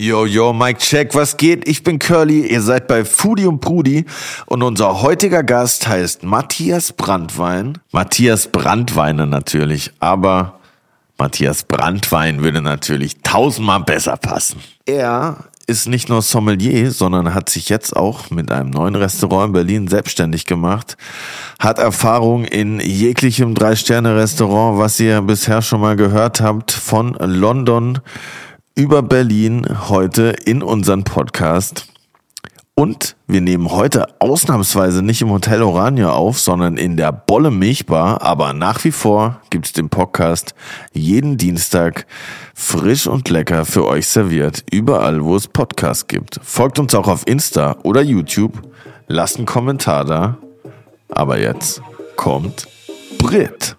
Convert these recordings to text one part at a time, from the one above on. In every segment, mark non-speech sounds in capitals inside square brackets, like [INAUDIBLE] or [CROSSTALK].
Yo, yo, Mike Check, was geht? Ich bin Curly, ihr seid bei Foodie und Prudi und unser heutiger Gast heißt Matthias Brandwein. Matthias Brandweine natürlich, aber Matthias Brandwein würde natürlich tausendmal besser passen. Er ist nicht nur Sommelier, sondern hat sich jetzt auch mit einem neuen Restaurant in Berlin selbstständig gemacht, hat Erfahrung in jeglichem Drei-Sterne-Restaurant, was ihr bisher schon mal gehört habt, von London über Berlin heute in unseren Podcast. Und wir nehmen heute ausnahmsweise nicht im Hotel Orania auf, sondern in der Bolle Milchbar. Aber nach wie vor gibt's den Podcast jeden Dienstag frisch und lecker für euch serviert. Überall, wo es Podcasts gibt. Folgt uns auch auf Insta oder YouTube. Lasst einen Kommentar da. Aber jetzt kommt Brit.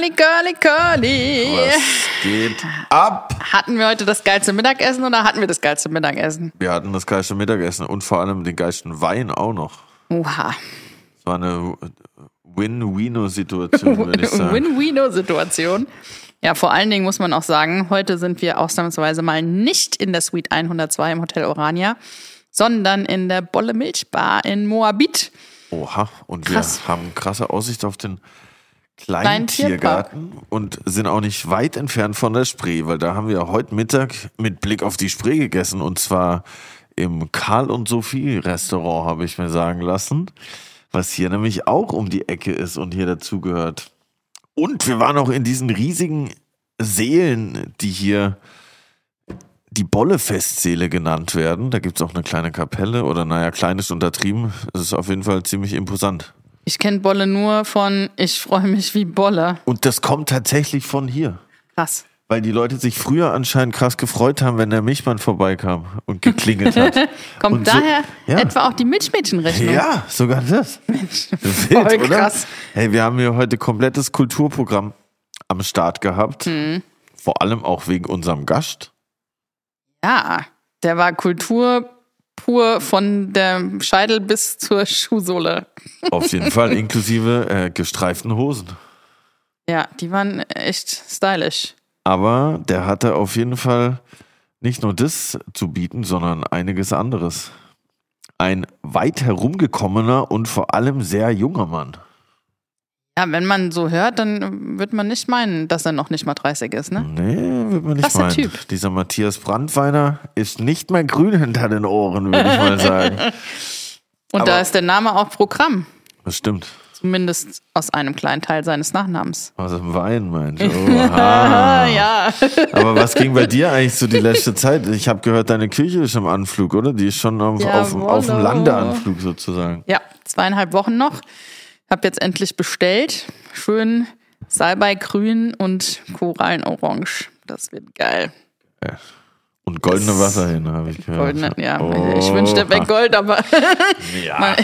Curly, curly, curly. Was geht ab? Hatten wir heute das geilste Mittagessen oder hatten wir das geilste Mittagessen? Wir hatten das geilste Mittagessen und vor allem den geilsten Wein auch noch. Oha. Es war eine Win-Wino-Situation, würde ich sagen. [LAUGHS] Win-Wino-Situation. Ja, vor allen Dingen muss man auch sagen, heute sind wir ausnahmsweise mal nicht in der Suite 102 im Hotel Orania, sondern in der Bolle Milchbar in Moabit. Oha, und Krass. wir haben krasse Aussicht auf den kleinen Kleinen Tierpark. Tiergarten und sind auch nicht weit entfernt von der Spree, weil da haben wir heute Mittag mit Blick auf die Spree gegessen und zwar im Karl und Sophie Restaurant, habe ich mir sagen lassen, was hier nämlich auch um die Ecke ist und hier dazugehört. Und wir waren auch in diesen riesigen Seelen, die hier die Bolle-Festseele genannt werden. Da gibt es auch eine kleine Kapelle oder naja, klein ist untertrieben. Es ist auf jeden Fall ziemlich imposant. Ich kenne Bolle nur von Ich freue mich wie Bolle. Und das kommt tatsächlich von hier. Krass. Weil die Leute sich früher anscheinend krass gefreut haben, wenn der Milchmann vorbeikam und geklingelt hat. [LAUGHS] Kommt Und so- daher ja. etwa auch die Milchmädchenrechnung? Ja, sogar das. voll Wild, krass. Hey, wir haben hier heute komplettes Kulturprogramm am Start gehabt. Mhm. Vor allem auch wegen unserem Gast. Ja, der war Kultur pur von der Scheidel bis zur Schuhsohle. Auf jeden Fall, [LAUGHS] inklusive äh, gestreiften Hosen. Ja, die waren echt stylisch. Aber der hatte auf jeden Fall nicht nur das zu bieten, sondern einiges anderes. Ein weit herumgekommener und vor allem sehr junger Mann. Ja, wenn man so hört, dann wird man nicht meinen, dass er noch nicht mal 30 ist, ne? Nee, wird man nicht Krasser meinen. Typ. Dieser Matthias Brandweiner ist nicht mehr grün hinter den Ohren, würde ich mal sagen. [LAUGHS] Und Aber- da ist der Name auch Programm. Das stimmt. Zumindest aus einem kleinen Teil seines Nachnamens. Was im Wein, meint. [LAUGHS] Oha. ja. Aber was ging bei dir eigentlich so die letzte Zeit? Ich habe gehört, deine Küche ist im Anflug, oder? Die ist schon auf, auf, auf dem. Landeanflug sozusagen. Ja, zweieinhalb Wochen noch. Hab jetzt endlich bestellt. Schön Salbei-Grün und Korallenorange. Das wird geil. Und goldene Wasserhähne, habe ich gehört. Goldene, ja. Oh. Ich wünschte, wäre Gold, aber [LAUGHS] Ja,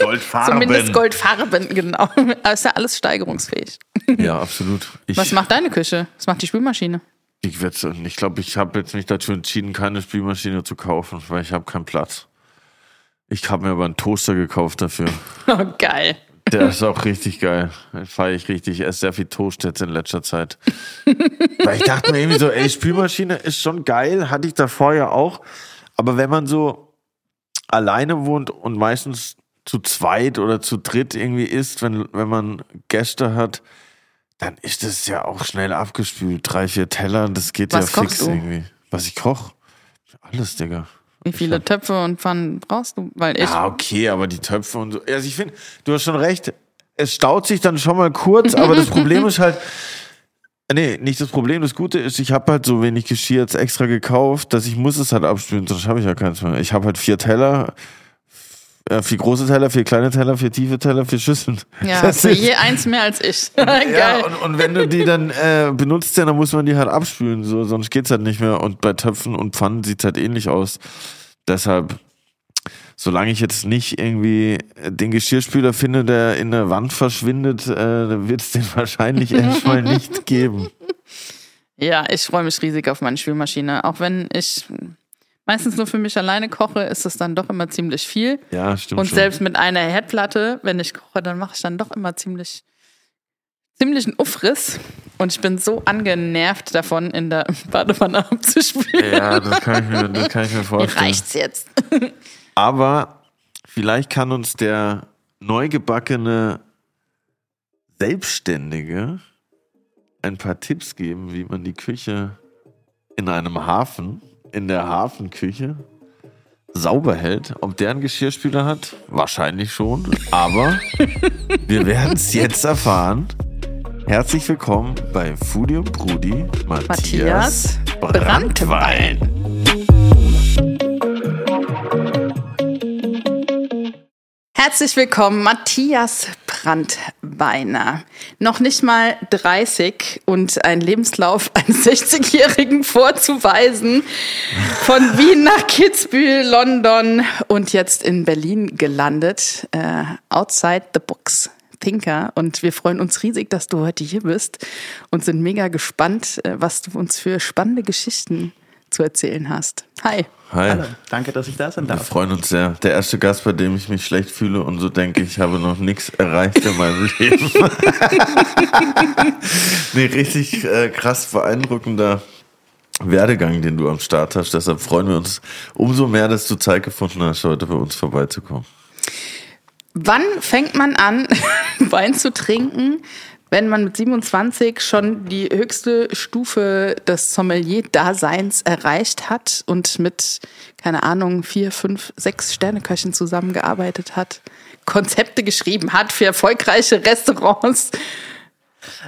Goldfarben. zumindest Goldfarben, genau. Aber ist ja alles steigerungsfähig. Ja, absolut. Ich, Was macht deine Küche? Was macht die Spülmaschine? ich, werd- ich glaube, ich habe jetzt mich dazu entschieden, keine Spülmaschine zu kaufen, weil ich habe keinen Platz. Ich habe mir aber einen Toaster gekauft dafür. [LAUGHS] Oh, geil. Der ist auch richtig geil. Feiere ich richtig. Ich esse sehr viel Toast jetzt in letzter Zeit. [LAUGHS] Weil ich dachte mir irgendwie so, ey, Spülmaschine ist schon geil. Hatte ich davor ja auch. Aber wenn man so alleine wohnt und meistens zu zweit oder zu dritt irgendwie isst, wenn, wenn man Gäste hat, dann ist das ja auch schnell abgespült. Drei, vier Teller, das geht Was ja fix du? irgendwie. Was ich koche? Alles, Digga. Wie viele Töpfe und Pfannen brauchst du? Weil ich. Ja, okay, aber die Töpfe und so. Also ich finde, du hast schon recht, es staut sich dann schon mal kurz, aber das Problem ist halt, [LAUGHS] nee, nicht das Problem, das Gute ist, ich habe halt so wenig Geschirr jetzt extra gekauft, dass ich muss es halt abspülen, sonst habe ich ja keins mehr. Ich habe halt vier Teller, äh, vier große Teller, vier kleine Teller, vier tiefe Teller, vier Schüsseln. Ja, Das ist- je eins mehr als ich. [LAUGHS] ja, geil. und, und wenn du die dann äh, benutzt, ja, dann muss man die halt abspülen, so, sonst geht's halt nicht mehr. Und bei Töpfen und Pfannen sieht's halt ähnlich aus. Deshalb, solange ich jetzt nicht irgendwie den Geschirrspüler finde, der in der Wand verschwindet, äh, wird es den [LAUGHS] wahrscheinlich erstmal nicht geben. Ja, ich freue mich riesig auf meine Spülmaschine. Auch wenn ich meistens nur für mich alleine koche, ist es dann doch immer ziemlich viel. Ja, stimmt. Und schon. selbst mit einer Herdplatte, wenn ich koche, dann mache ich dann doch immer ziemlich, ziemlich einen Uffriss. Und ich bin so angenervt davon, in der Badewanne [LAUGHS] abzuspülen. Ja, das kann ich mir, das kann ich mir Mir vorstellen. reicht's jetzt. [LAUGHS] Aber vielleicht kann uns der neu gebackene Selbstständige ein paar Tipps geben, wie man die Küche in einem Hafen, in der Hafenküche, sauber hält. Ob der einen Geschirrspüler hat? Wahrscheinlich schon. Aber wir werden es jetzt erfahren. Herzlich willkommen bei Foodie und Brudi, Matthias, Matthias Brandwein. Herzlich willkommen, Matthias Brandweiner. Noch nicht mal 30 und ein Lebenslauf eines 60-Jährigen [LAUGHS] vorzuweisen. Von Wien nach Kitzbühel, London und jetzt in Berlin gelandet. Äh, outside the box. Thinker und wir freuen uns riesig, dass du heute hier bist und sind mega gespannt, äh, was du uns für spannende Geschichten zu erzählen hast. Hi. Hi. Hallo, danke, dass ich da sein Wir darf. freuen uns sehr. Der erste Gast, bei dem ich mich schlecht fühle und so denke, ich habe noch nichts erreicht in meinem [LAUGHS] Leben. [LAUGHS] nee, richtig äh, krass beeindruckender Werdegang, den du am Start hast. Deshalb freuen wir uns umso mehr, dass du Zeit gefunden hast, heute bei uns vorbeizukommen. Wann fängt man an, [LAUGHS] Wein zu trinken, wenn man mit 27 schon die höchste Stufe des Sommelier-Daseins erreicht hat und mit, keine Ahnung, vier, fünf, sechs Sterneköchen zusammengearbeitet hat, Konzepte geschrieben hat für erfolgreiche Restaurants?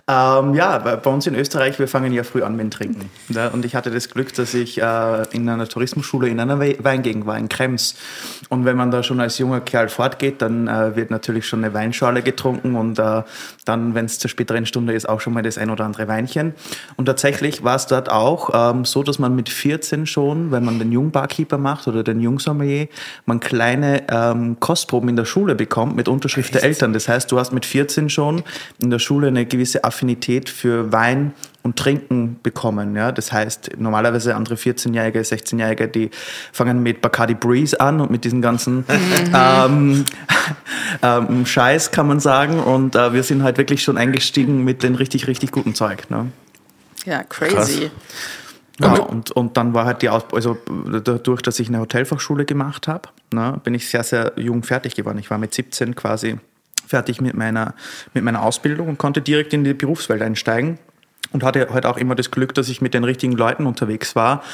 Ähm, ja, bei uns in Österreich, wir fangen ja früh an mit Trinken. Ja, und ich hatte das Glück, dass ich äh, in einer Tourismusschule in einer We Weingegend war, in Krems. Und wenn man da schon als junger Kerl fortgeht, dann äh, wird natürlich schon eine Weinschale getrunken und äh, dann, wenn es zur späteren Stunde ist, auch schon mal das ein oder andere Weinchen. Und tatsächlich war es dort auch ähm, so, dass man mit 14 schon, wenn man den Jungbarkeeper macht oder den Jungsommelier, man kleine ähm, Kostproben in der Schule bekommt mit Unterschrift der Eltern. Das heißt, du hast mit 14 schon in der Schule eine gewisse Affinität für Wein und Trinken bekommen. Ja? Das heißt, normalerweise andere 14-Jährige, 16-Jährige, die fangen mit Bacardi Breeze an und mit diesen ganzen ähm, [LAUGHS] ähm, Scheiß, kann man sagen. Und äh, wir sind halt wirklich schon eingestiegen mit den richtig, richtig guten Zeug. Ne? Ja, crazy. Ja, und, und dann war halt die Aus also dadurch, dass ich eine Hotelfachschule gemacht habe, ne, bin ich sehr, sehr jung fertig geworden. Ich war mit 17 quasi fertig mit meiner, mit meiner Ausbildung und konnte direkt in die Berufswelt einsteigen. Und hatte halt auch immer das Glück, dass ich mit den richtigen Leuten unterwegs war.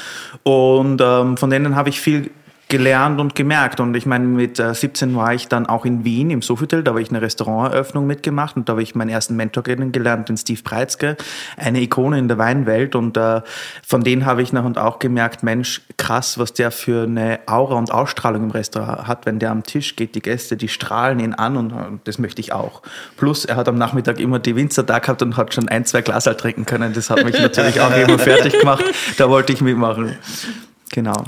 Und ähm, von denen habe ich viel gelernt und gemerkt. Und ich meine, mit äh, 17 war ich dann auch in Wien im Sofitel, da habe ich eine Restauranteröffnung mitgemacht und da habe ich meinen ersten Mentor kennengelernt, den Steve Preitzke, eine Ikone in der Weinwelt. Und äh, von denen habe ich nach und auch gemerkt, Mensch, krass, was der für eine Aura und Ausstrahlung im Restaurant hat, wenn der am Tisch geht, die Gäste, die strahlen ihn an und, und das möchte ich auch. Plus, er hat am Nachmittag immer die Winzer da gehabt und hat schon ein, zwei Glas trinken können. Das hat mich [LAUGHS] natürlich auch immer fertig gemacht. Da wollte ich mitmachen. Genau.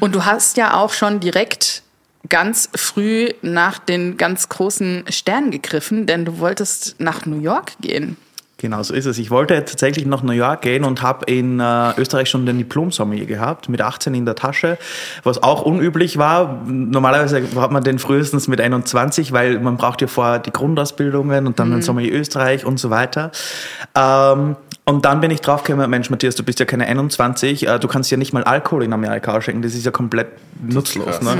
Und du hast ja auch schon direkt ganz früh nach den ganz großen Sternen gegriffen, denn du wolltest nach New York gehen. Genau, so ist es. Ich wollte tatsächlich nach New York gehen und habe in äh, Österreich schon den Diplom-Sommelier gehabt, mit 18 in der Tasche, was auch unüblich war. Normalerweise hat man den frühestens mit 21, weil man braucht ja vorher die Grundausbildungen und dann den Sommelier Österreich und so weiter. Ähm, und dann bin ich draufgekommen, Mensch, Matthias, du bist ja keine 21, äh, du kannst ja nicht mal Alkohol in Amerika ausschenken, das ist ja komplett nutzlos. Ne?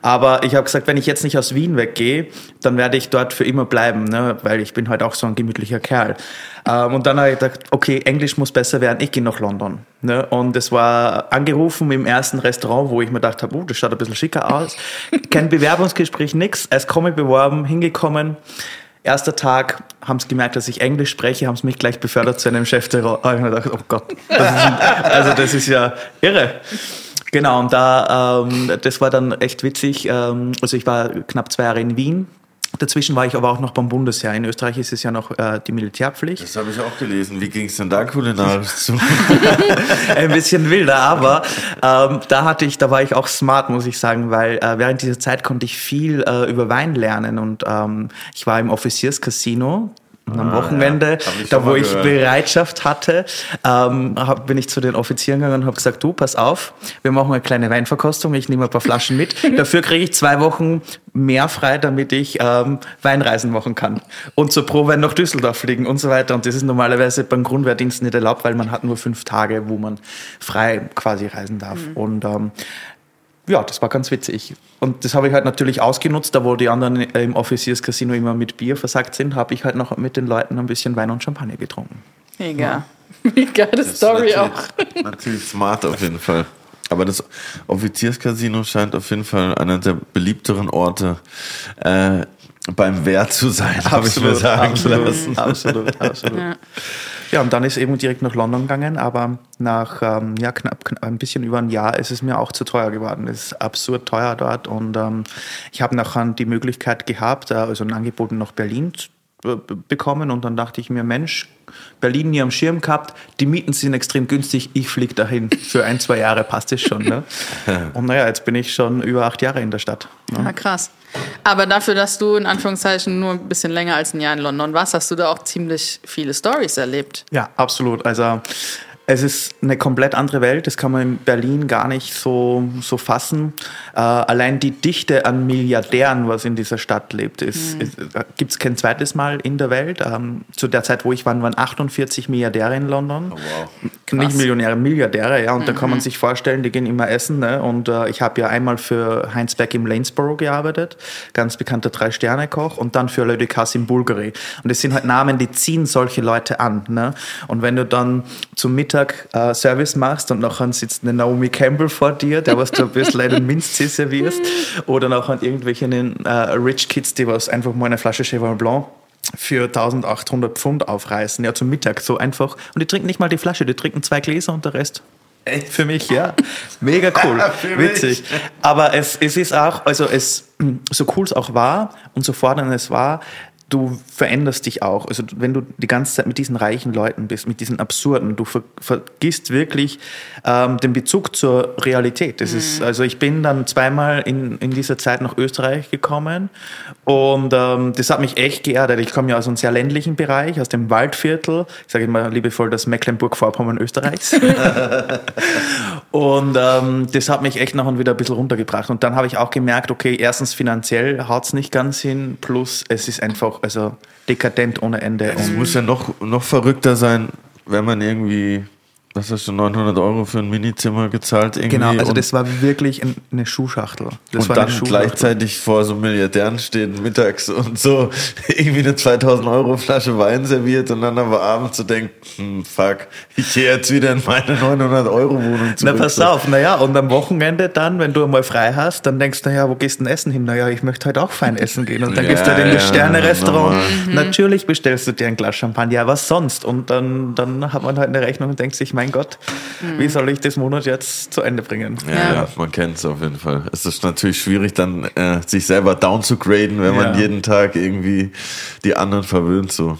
Aber ich habe gesagt, wenn ich jetzt nicht aus Wien weggehe, dann werde ich dort für immer bleiben, ne? weil ich bin halt auch so ein gemütlicher Kerl. Ähm, und dann habe ich gedacht, okay, Englisch muss besser werden, ich gehe nach London. Ne? Und es war angerufen im ersten Restaurant, wo ich mir gedacht habe, oh, das schaut ein bisschen schicker aus. Kein Bewerbungsgespräch, nix. Als komme beworben, hingekommen. Erster Tag haben sie gemerkt, dass ich Englisch spreche, haben sie mich gleich befördert zu einem Chef der [LAUGHS] hab ich mir gedacht, oh Gott, das ist, also das ist ja irre. Genau, und da, ähm, das war dann echt witzig. Ähm, also ich war knapp zwei Jahre in Wien. Dazwischen war ich aber auch noch beim Bundesheer. In Österreich ist es ja noch äh, die Militärpflicht. Das habe ich auch gelesen. Wie ging es denn da kulinarisch zu? [LAUGHS] ein bisschen wilder, aber ähm, da hatte ich, da war ich auch smart, muss ich sagen, weil äh, während dieser Zeit konnte ich viel äh, über Wein lernen und ähm, ich war im Officierscasino Am Ah, Wochenende, ja. Hab ich da wo ich gehört. Bereitschaft hatte, ähm, hab, bin ich zu den Offizieren gegangen und habe gesagt, du, pass auf, wir machen eine kleine Weinverkostung, ich nehme ein paar Flaschen mit. [LAUGHS] Dafür kriege ich zwei Wochen mehr frei, damit ich ähm, Weinreisen machen kann. Und zur Probe nach Düsseldorf fliegen und so weiter. Und das ist normalerweise beim Grundwehrdienst nicht erlaubt, weil man hat nur fünf Tage, wo man frei quasi reisen darf. Und ähm, ja, das war ganz witzig. Und das habe ich halt natürlich ausgenutzt, da wo die anderen im Officierscasino immer mit Bier versagt sind, habe ich halt noch mit den Leuten ein bisschen Wein und Champagner getrunken. Mega. Mega [LAUGHS] geile Story auch. [LAUGHS] natürlich, smart auf jeden Fall. Aber das Offizierscasino scheint auf jeden Fall einer der beliebteren Orte äh, beim Wehr zu sein, habe ich mir sagen absolut, lassen. Absolut, absolut. Ja. Ja, und dann ist eben direkt nach London gegangen, aber nach ähm, ja, knapp, knapp ein bisschen über ein Jahr ist es mir auch zu teuer geworden. Es ist absurd teuer dort und ähm, ich habe nachher die Möglichkeit gehabt, äh, also ein Angebot nach Berlin bekommen und dann dachte ich mir, Mensch, Berlin nie am Schirm gehabt, die Mieten sind extrem günstig, ich fliege dahin. Für ein, zwei Jahre passt es schon. Ne? [LAUGHS] Und naja, jetzt bin ich schon über acht Jahre in der Stadt. Ne? Ja, krass. Aber dafür, dass du in Anführungszeichen nur ein bisschen länger als ein Jahr in London warst, hast du da auch ziemlich viele Stories erlebt. Ja, absolut. Also es ist eine komplett andere Welt. Das kann man in Berlin gar nicht so, so fassen. Äh, allein die Dichte an Milliardären, was in dieser Stadt lebt, ist, ist, gibt es kein zweites Mal in der Welt. Ähm, zu der Zeit, wo ich war, waren 48 Milliardäre in London. Nicht Millionäre, Milliardäre, ja. Und da kann man sich vorstellen, die gehen immer essen. Ne? Und äh, ich habe ja einmal für Heinz Beck im Lanesborough gearbeitet, ganz bekannter Drei-Sterne-Koch, und dann für Le Ducasse in Bulgari. Und das sind halt Namen, die ziehen solche Leute an. Ne? Und wenn du dann zum Mittag äh, Service machst und nachher sitzt eine Naomi Campbell vor dir, der was du ein bisschen einen Minztee servierst, [LAUGHS] oder nachher irgendwelchen äh, Rich Kids, die was einfach mal eine Flasche Cheval Blanc für 1800 Pfund aufreißen, ja, zum Mittag, so einfach. Und die trinken nicht mal die Flasche, die trinken zwei Gläser und der Rest. Echt? Für mich, ja. Mega cool. [LAUGHS] Witzig. Aber es, es ist auch, also es, so cool es auch war und so fordernd es war, du veränderst dich auch. Also wenn du die ganze Zeit mit diesen reichen Leuten bist, mit diesen Absurden, du ver vergisst wirklich ähm, den Bezug zur Realität. Das ist, also ich bin dann zweimal in, in dieser Zeit nach Österreich gekommen und ähm, das hat mich echt geerdet. Ich komme ja aus einem sehr ländlichen Bereich, aus dem Waldviertel. Ich sage immer liebevoll das Mecklenburg-Vorpommern Österreichs. [LAUGHS] Und ähm, das hat mich echt nachher wieder ein bisschen runtergebracht. Und dann habe ich auch gemerkt, okay, erstens finanziell haut es nicht ganz hin, plus es ist einfach also dekadent ohne Ende. Es muss ja noch, noch verrückter sein, wenn man irgendwie, was hast du, 900 Euro für ein Minizimmer gezahlt irgendwie. genau, also das war wirklich ein, eine Schuhschachtel. Das und dann Schuhschachtel. gleichzeitig vor so Milliardären stehen mittags und so irgendwie eine 2000 Euro Flasche Wein serviert und dann aber abends so denkt, hm, fuck, ich gehe jetzt wieder in meine 900 Euro Wohnung Na, zurück. pass auf, naja, und am Wochenende dann, wenn du einmal frei hast, dann denkst du, naja, wo gehst du denn essen hin? Naja, ich möchte heute auch fein essen gehen. Und dann Ja, gehst du halt in das ja, Sterne-Restaurant. normal. Natürlich bestellst du dir ein Glas Champagner, ja, was sonst? Und dann, dann hat man halt eine Rechnung und denkt sich, mein Gott, wie soll ich das Monat jetzt zu Ende bringen? Ja, Ja. ja. man kennt es auf jeden Fall. Es ist natürlich schwierig, dann äh, sich selber down zu graden, wenn man Ja. jeden Tag irgendwie die anderen verwöhnt. So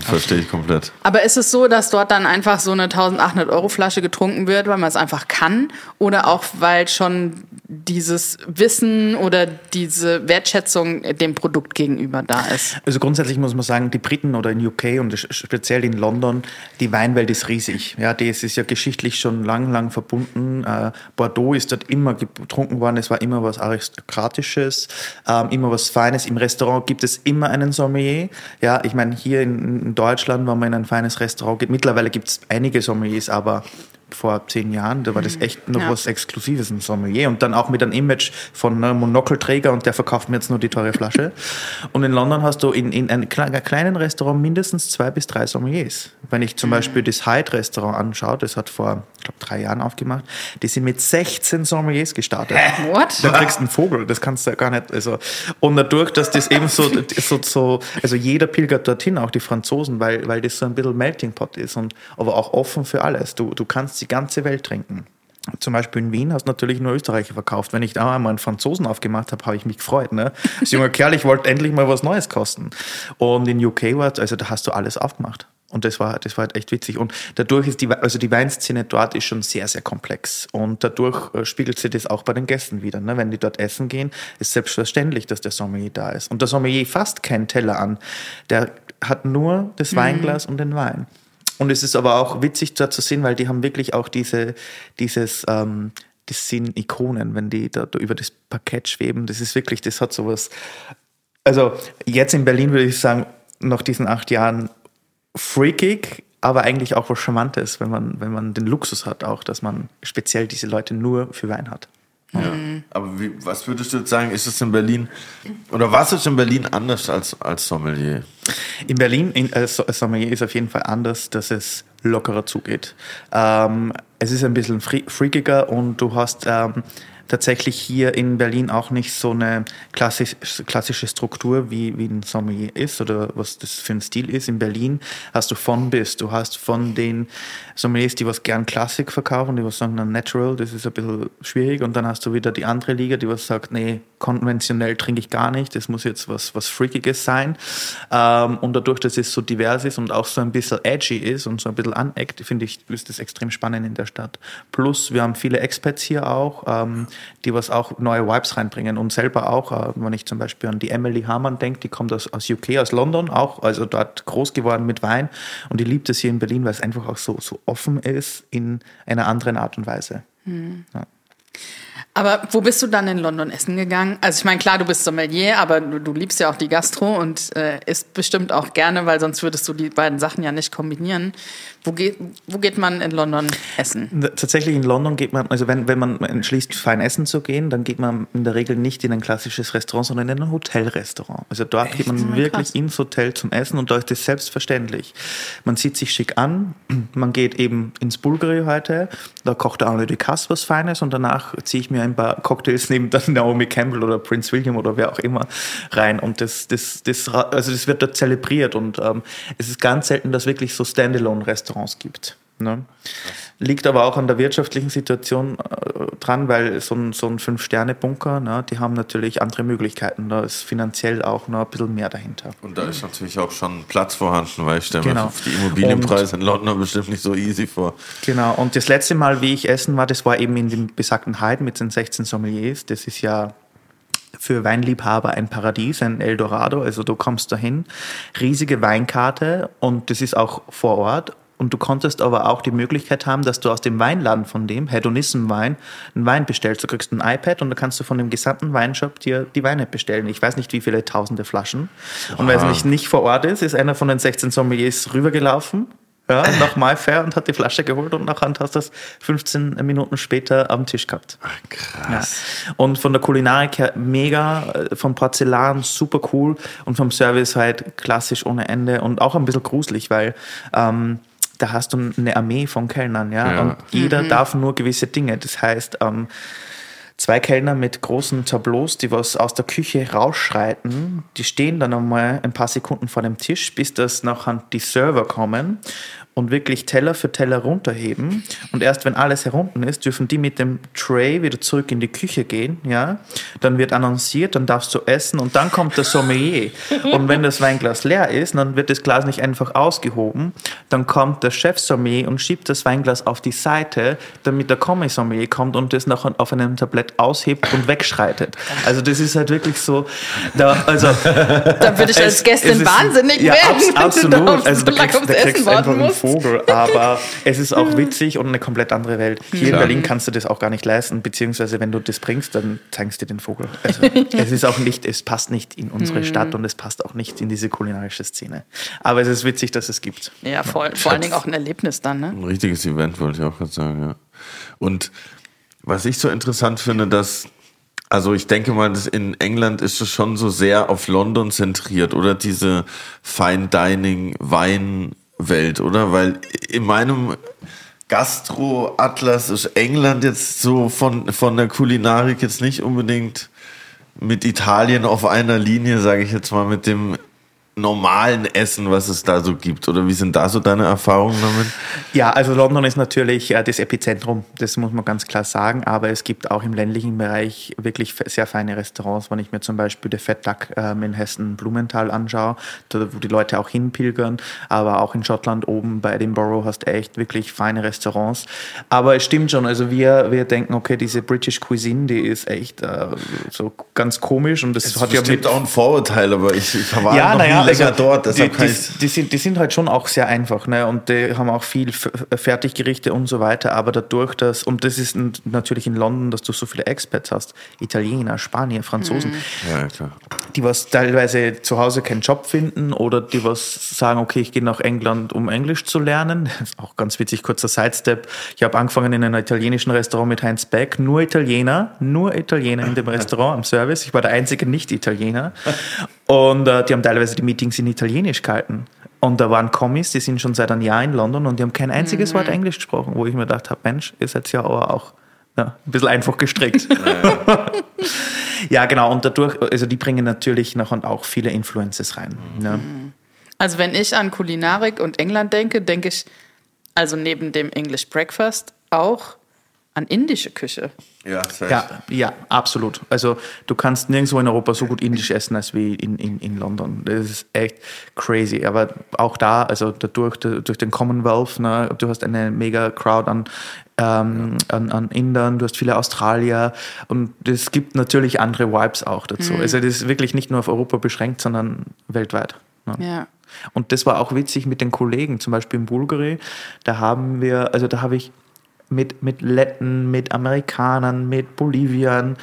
verstehe ich komplett. Aber ist es so, dass dort dann einfach so eine 1800 Euro Flasche getrunken wird, weil man es einfach kann? Oder auch, weil schon dieses Wissen oder diese Wertschätzung dem Produkt gegenüber da ist? Also grundsätzlich muss man sagen, die Briten oder in UK und speziell in London, die Weinwelt ist riesig. Ja, das ist ja geschichtlich schon lang, lang verbunden. Äh, Bordeaux ist dort immer getrunken worden. Es war immer was Aristokratisches, ähm, immer was Feines. Im Restaurant gibt es immer einen Sommelier. Ja, ich meine, hier in, in Deutschland, wenn man in ein feines Restaurant geht, mittlerweile gibt es einige Sommeliers, aber vor zehn Jahren, da war das echt noch Ja. was Exklusives, ein Sommelier. Und dann auch mit einem Image von einem Monokelträger und der verkauft mir jetzt nur die teure Flasche. [LAUGHS] Und in London hast du in, in einem kle- kleinen Restaurant mindestens zwei bis drei Sommeliers. Wenn ich zum Beispiel das Hyde Restaurant anschaue, das hat vor, ich glaube, drei Jahren aufgemacht, die sind mit 16 Sommeliers gestartet. What? Da kriegst du einen Vogel, das kannst du ja gar nicht. Also, und dadurch, dass das eben so, [LAUGHS] so, so, also jeder pilgert dorthin, auch die Franzosen, weil, weil das so ein bisschen Melting Pot ist und aber auch offen für alles. Du, du kannst die ganze Welt trinken. Zum Beispiel in Wien hast du natürlich nur Österreicher verkauft. Wenn ich da einmal einen Franzosen aufgemacht habe, habe ich mich gefreut. Ne? Das junge Kerl, ich wollte endlich mal was Neues kosten. Und in UK war also da hast du alles aufgemacht. Und das war, das war halt echt witzig. Und dadurch ist die, also die Weinszene dort ist schon sehr, sehr komplex. Und dadurch äh, spiegelt sich das auch bei den Gästen wieder. Ne? Wenn die dort essen gehen, ist selbstverständlich, dass der Sommelier da ist. Und der Sommelier fasst keinen Teller an. Der hat nur das Weinglas und den Wein. Und es ist aber auch witzig da zu sehen, weil die haben wirklich auch diese, dieses, ähm, das sind Ikonen, wenn die da, da über das Parkett schweben. Das ist wirklich, das hat sowas. Also jetzt in Berlin würde ich sagen, nach diesen acht Jahren freakig, aber eigentlich auch was Charmantes, wenn man, wenn man den Luxus hat, auch, dass man speziell diese Leute nur für Wein hat. Ja. Aber wie, was würdest du jetzt sagen, ist es in Berlin, oder was ist in Berlin anders als, als Sommelier? In Berlin, in, äh, So- Sommelier ist auf jeden Fall anders, dass es lockerer zugeht. Ähm, es ist ein bisschen fre- freakiger und du hast ähm, tatsächlich hier in Berlin auch nicht so eine klassisch, klassische Struktur, wie, wie ein Sommelier ist oder was das für ein Stil ist. In Berlin hast du von bis. Du hast von den Sommeliers, die was gern Klassik verkaufen, die was sagen, na, natural, das ist ein bisschen schwierig. Und dann hast du wieder die andere Liga, die was sagt, nee, konventionell trinke ich gar nicht, das muss jetzt was, was Freakiges sein. Ähm, und dadurch, dass es so divers ist und auch so ein bisschen edgy ist und so ein bisschen aneckt, finde ich, ist das extrem spannend in der Stadt. Plus, wir haben viele Expats hier auch, ähm, die was auch neue Vibes reinbringen und selber auch, äh, wenn ich zum Beispiel an die Emily Hamann denke, die kommt aus, aus UK, aus London auch, also dort groß geworden mit Wein und die liebt es hier in Berlin, weil es einfach auch so, so offen ist in einer anderen Art und Weise. Aber wo bist du dann in London essen gegangen? Also ich meine, klar, du bist Sommelier, aber du, du liebst ja auch die Gastro und äh, isst bestimmt auch gerne, weil sonst würdest du die beiden Sachen ja nicht kombinieren. Wo geht, wo geht man in London essen? Tatsächlich in London geht man, also wenn, wenn man entschließt, fein essen zu gehen, dann geht man in der Regel nicht in ein klassisches Restaurant, sondern in ein Hotelrestaurant. Also dort geht man Ah, wirklich krass. ins Hotel zum Essen und da ist das selbstverständlich. Man zieht sich schick an, [CLEARS THROAT] man geht eben ins Bulgari heute, da kocht der Arnaud Ducasse was Feines und danach ziehe ich mir ein paar Cocktails neben dann Naomi Campbell oder Prince William oder wer auch immer rein und das, das, das, also das wird dort zelebriert und ähm, es ist ganz selten, dass wirklich so Standalone-Restaurants gibt. Ne? Liegt aber auch an der wirtschaftlichen Situation äh, dran, weil so ein, so ein Fünf-Sterne-Bunker, ne, die haben natürlich andere Möglichkeiten. Da ist finanziell auch noch ein bisschen mehr dahinter. Und da ist natürlich auch schon Platz vorhanden, weil ich stelle Genau. mir die Immobilienpreise in London bestimmt nicht so easy vor. Genau, und das letzte Mal, wie ich essen war, das war eben in dem besagten Hyde mit den 16 Sommeliers. Das ist ja für Weinliebhaber ein Paradies, ein Eldorado. Also du kommst dahin, riesige Weinkarte und das ist auch vor Ort. Und du konntest aber auch die Möglichkeit haben, dass du aus dem Weinladen von dem, Hedonissenwein, einen Wein bestellst. Du kriegst ein iPad und da kannst du von dem gesamten Weinshop dir die Weine bestellen. Ich weiß nicht, wie viele tausende Flaschen. Und weil es nicht, nicht vor Ort ist, ist einer von den 16 Sommeliers rübergelaufen ja, [LAUGHS] nach Mayfair und hat die Flasche geholt und nachher hast du das 15 Minuten später am Tisch gehabt. Krass. Ja. Und von der Kulinarik her mega, äh, vom Porzellan super cool und vom Service halt klassisch ohne Ende und auch ein bisschen gruselig, weil ähm, da hast du eine Armee von Kellnern, ja, Ja. und jeder darf nur gewisse Dinge. Das heißt, ähm, zwei Kellner mit großen Tableaus, die was aus der Küche rausschreiten, die stehen dann einmal ein paar Sekunden vor dem Tisch, bis das nachher die Server kommen und wirklich Teller für Teller runterheben. Und erst wenn alles herunten ist, dürfen die mit dem Tray wieder zurück in die Küche gehen. Ja? Dann wird annonciert, dann darfst du essen und dann kommt der Sommelier. [LAUGHS] Und wenn das Weinglas leer ist, dann wird das Glas nicht einfach ausgehoben. Dann kommt der Chef-Sommelier und schiebt das Weinglas auf die Seite, damit der Commis-Sommelier kommt und das nachher auf einem Tablett aushebt und wegschreitet. Also das ist halt wirklich so, da, also [LAUGHS] Da würde ich als Gästin wahnsinnig ja, werden, abs- wenn du absolut. da also lange kriegst, Essen kriegst einfach warten einen. Vogel, [LAUGHS] aber es ist auch witzig und eine komplett andere Welt. Hier in Klar. Berlin kannst du das auch gar nicht leisten, beziehungsweise wenn du das bringst, dann zeigst du dir den Vogel. Also, [LAUGHS] es ist auch nicht, es passt nicht in unsere Stadt und es passt auch nicht in diese kulinarische Szene. Aber es ist witzig, dass es gibt. Ja, voll. Vor allen Dingen auch ein Erlebnis dann, ne? Ein richtiges Event, wollte ich auch gerade sagen, ja. Und was ich so interessant finde, dass, also ich denke mal, dass in England ist es schon so sehr auf London zentriert, oder diese Fine Dining Weinwelt, oder? Weil in meinem Gastro-Atlas ist England jetzt so von, von der Kulinarik jetzt nicht unbedingt mit Italien auf einer Linie, sage ich jetzt mal, mit dem normalen Essen, was es da so gibt? Oder wie sind da so deine Erfahrungen damit? Ja, also London ist natürlich äh, das Epizentrum, das muss man ganz klar sagen, aber es gibt auch im ländlichen Bereich wirklich sehr feine Restaurants, wenn ich mir zum Beispiel der Fat Duck ähm, in Hessen Blumenthal anschaue, da, wo die Leute auch hinpilgern, aber auch in Schottland oben bei Edinburgh hast du echt wirklich feine Restaurants. Aber es stimmt schon, also wir, wir denken, okay, diese British Cuisine, die ist echt äh, so ganz komisch und das, Das hat ja mit auch ein Vorurteil, aber ich, ich war Ja, noch naja, länger dort, deshalb die, die, die, sind, die sind halt schon auch sehr einfach ne? und die haben auch viel F Fertiggerichte und so weiter, aber dadurch, dass, und das ist natürlich in London, dass du so viele Expats hast, Italiener, Spanier, Franzosen, Ja, klar. die was teilweise zu Hause keinen Job finden oder die was sagen, okay, ich gehe nach England, um Englisch zu lernen. [LAUGHS] Das ist auch ganz witzig, kurzer Sidestep. Ich habe angefangen in einem italienischen Restaurant mit Heinz Beck, nur Italiener, nur Italiener in dem [LAUGHS] Restaurant am Service. Ich war der einzige Nicht-Italiener. Und äh, die haben teilweise die Meetings in Italienisch gehalten. Und da waren Kommis, die sind schon seit einem Jahr in London und die haben kein einziges Wort Englisch gesprochen, wo ich mir gedacht habe, Mensch, ihr seid ja aber auch ja, ein bisschen einfach gestrickt. [LAUGHS] [LAUGHS] Ja, genau. Und dadurch, also die bringen natürlich noch und auch viele Influences rein. Ne? Also wenn ich an Kulinarik und England denke, denke ich also neben dem English Breakfast auch an indische Küche. Ja, safe. Ja, ja, absolut. Also du kannst nirgendwo in Europa so gut indisch essen als wie in, in, in London. Das ist echt crazy. Aber auch da, also dadurch, durch den Commonwealth, ne, du hast eine mega Crowd an, ähm, an, an Indern, du hast viele Australier und es gibt natürlich andere Vibes auch dazu. Also das ist wirklich nicht nur auf Europa beschränkt, sondern weltweit. Ne? Ja. Und das war auch witzig mit den Kollegen, zum Beispiel in Bulgari. Da haben wir, also da habe ich mit, mit Letten, mit Amerikanern, mit Boliviern,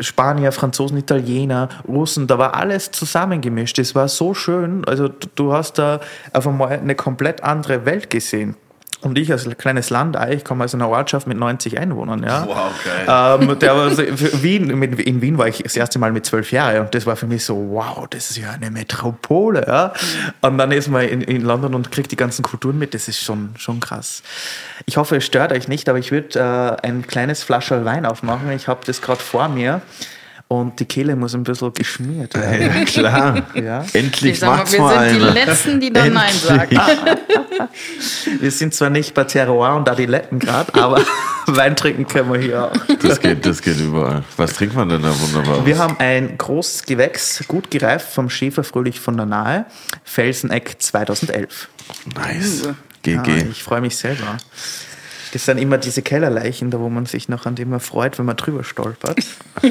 Spanier, Franzosen, Italiener, Russen, da war alles zusammengemischt. Das war so schön. Also du, du hast da auf einmal eine komplett andere Welt gesehen. Und ich als kleines Land, ich komme aus einer Ortschaft mit 90 Einwohnern, ja. Wow, geil. Ähm, der war so, Wien, in Wien war ich das erste Mal mit zwölf Jahren und das war für mich so, wow, das ist ja eine Metropole. Ja? Und dann ist man in, in London und kriegt die ganzen Kulturen mit, das ist schon, schon krass. Ich hoffe, es stört euch nicht, aber ich würde äh, ein kleines Flascherl Wein aufmachen. Ich habe das gerade vor mir und die Kehle muss ein bisschen geschmiert werden. Ja, klar. Ja. Endlich Ich sag mal, macht's wir mal sind die einer. Letzten, die dann Nein sagen. [LAUGHS] Wir sind zwar nicht bei Terroir und Adiletten gerade, aber [LAUGHS] Wein trinken können wir hier auch. Das geht, das geht überall. Was trinkt man denn da wunderbar? Wir haben ein großes Gewächs, gut gereift vom Schäfer Fröhlich von der Nahe, Felseneck 2011. nice. Ja, GG. ich freue mich selber. Das sind immer diese Kellerleichen, da wo man sich noch an dem man freut, wenn man drüber stolpert. [LAUGHS]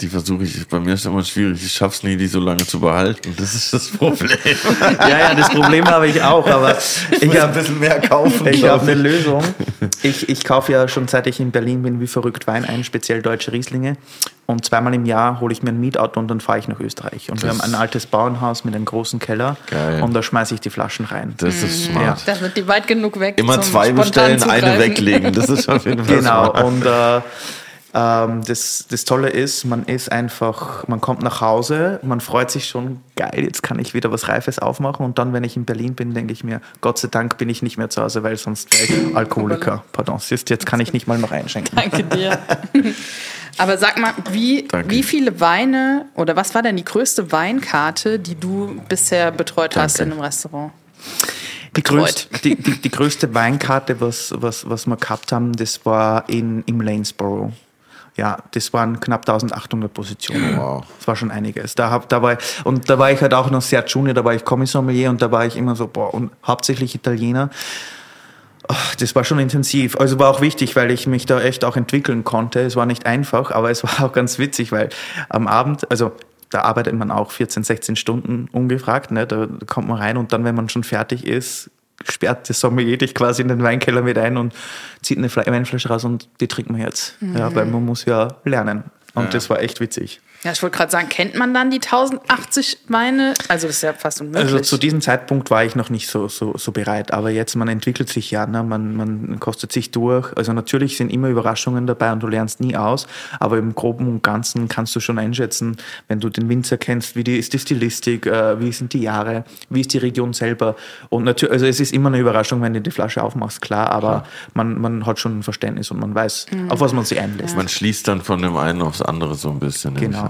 Die versuche ich, bei mir ist immer schwierig, ich schaff's nie, die so lange zu behalten. Das ist das Problem. [LAUGHS] ja, ja, das Problem habe ich auch, aber [LAUGHS] ich habe bisschen mehr kaufen. ich habe eine Lösung. [LAUGHS] Ich, ich kaufe ja schon seit ich in Berlin bin wie verrückt Wein ein, speziell deutsche Rieslinge. Und zweimal im Jahr hole ich mir ein Mietauto und dann fahre ich nach Österreich. Und wir Das- haben ein altes Bauernhaus mit einem großen Keller. Geil. Und da schmeiße ich die Flaschen rein. Das ist smart. Da sind die weit genug weg. Immer zum zwei bestellen, eine weglegen. Das ist auf jeden Fall Genau, smart. und äh, ähm, das, das Tolle ist, man ist einfach, man kommt nach Hause, man freut sich schon, geil, jetzt kann ich wieder was Reifes aufmachen und dann, wenn ich in Berlin bin, denke ich mir, Gott sei Dank bin ich nicht mehr zu Hause, weil sonst wäre ich Alkoholiker. Pardon, siehst, jetzt kann ich nicht mal noch einschenken. Danke dir. [LAUGHS] Aber sag mal, wie, Danke. wie viele Weine oder was war denn die größte Weinkarte, die du bisher betreut hast in Danke. einem Restaurant? Die, größte, die, die, die größte Weinkarte, was, was, was wir gehabt haben, das war in, im Lanesborough. Ja, das waren knapp 1800 Positionen. Wow. Das war schon einiges. Da hab, da war, und da war ich halt auch noch sehr junior, da war ich Kommissommelier und da war ich immer so, boah, und hauptsächlich Italiener. Ach, Das war schon intensiv. Also war auch wichtig, weil ich mich da echt auch entwickeln konnte. Es war nicht einfach, aber es war auch ganz witzig, weil am Abend, also da arbeitet man auch 14, 16 Stunden ungefragt. Ne? Da kommt man rein und dann, wenn man schon fertig ist, sperrt das Sommelier dich quasi in den Weinkeller mit ein und zieht eine Fle- Weinflasche raus und die trinkt man jetzt. Ja, weil man muss ja lernen. Und das war echt witzig. Ja, ich wollte gerade sagen, kennt man dann die 1080 Weine? Also das ist ja fast unmöglich. Also zu diesem Zeitpunkt war ich noch nicht so, so, so bereit, aber jetzt, man entwickelt sich ja, ne? man, man kostet sich durch. Also natürlich sind immer Überraschungen dabei und du lernst nie aus, aber im Groben und Ganzen kannst du schon einschätzen, wenn du den Winzer kennst, wie die, ist die Stilistik, äh, wie sind die Jahre, wie ist die Region selber. Und natürlich, also es ist immer eine Überraschung, wenn du die Flasche aufmachst, klar, aber Man, man hat schon ein Verständnis und man weiß, auf was man sich einlässt. Man schließt dann von dem einen aufs andere so ein bisschen. Genau.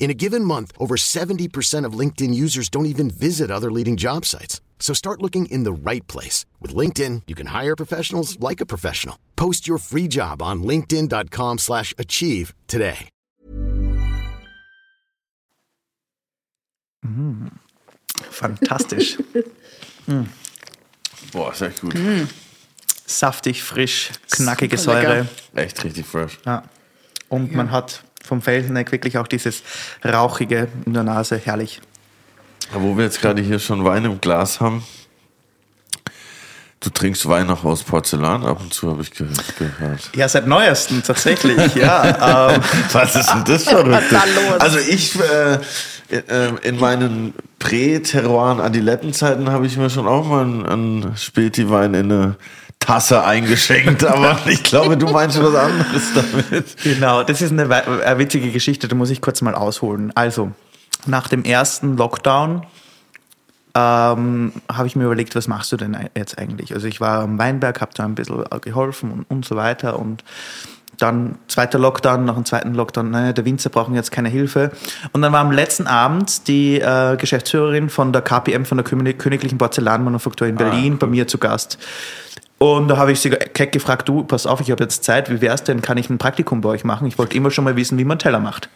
In a given month, over 70% of LinkedIn users don't even visit other leading job sites. So start looking in the right place. With LinkedIn, you can hire professionals like a professional. Post your free job on linkedin.com slash achieve today. Mm-hmm. Fantastisch. [LAUGHS] Boah, ist echt gut. Mm. Saftig, frisch, knackige Super lecker. Säure. Echt richtig fresh. Ja. Und man hat vom Felseneck wirklich auch dieses Rauchige in der Nase. Herrlich. Wo wir jetzt gerade hier schon Wein im Glas haben. Du trinkst Wein noch aus Porzellan ab und zu, habe ich ge gehört. Ja, seit neuestem tatsächlich, ja. Ähm, [LAUGHS] Was ist denn das Verrückte? [LAUGHS] da los? Also ich, äh, äh, in meinen Prä-Terroir Adilettenzeiten habe ich mir schon auch mal einen, einen Späti-Wein in eine Tasse eingeschenkt, aber [LAUGHS] ich glaube, du meinst was anderes damit. Genau, das ist eine, eine witzige Geschichte, da muss ich kurz mal ausholen. Also, nach dem ersten Lockdown ähm, habe ich mir überlegt, was machst du denn jetzt eigentlich? Also ich war am Weinberg, habe da ein bisschen geholfen und, und so weiter und dann zweiter Lockdown, nach dem zweiten Lockdown, naja, der Winzer brauchen jetzt keine Hilfe. Und dann war am letzten Abend die äh, Geschäftsführerin von der KPM, von der König- Königlichen Porzellanmanufaktur in Berlin, bei mir zu Gast. Und da habe ich sie keck gefragt, du, pass auf, ich habe jetzt Zeit, wie wär's denn, kann ich ein Praktikum bei euch machen? Ich wollte immer schon mal wissen, wie man Teller macht.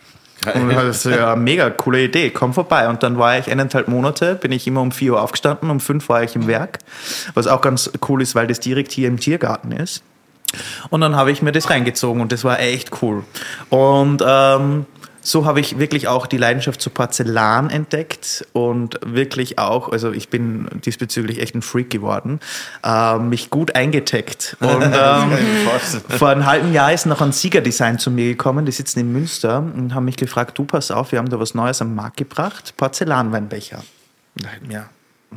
Und das ist ja mega coole Idee, komm vorbei. Und dann war ich eineinhalb Monate, bin ich immer um vier Uhr aufgestanden, um fünf war ich im Werk, was auch ganz cool ist, weil das direkt hier im Tiergarten ist. Und dann habe ich mir das reingezogen und das war echt cool. Und ähm, so habe ich wirklich auch die Leidenschaft zu Porzellan entdeckt und wirklich auch, also ich bin diesbezüglich echt ein Freak geworden, äh, mich gut eingeteckt. [LAUGHS] Und ähm, vor einem halben Jahr ist noch ein Siegerdesign zu mir gekommen, die sitzen in Münster und haben mich gefragt, du pass auf, wir haben da was Neues am Markt gebracht, Porzellanweinbecher. Ich mir,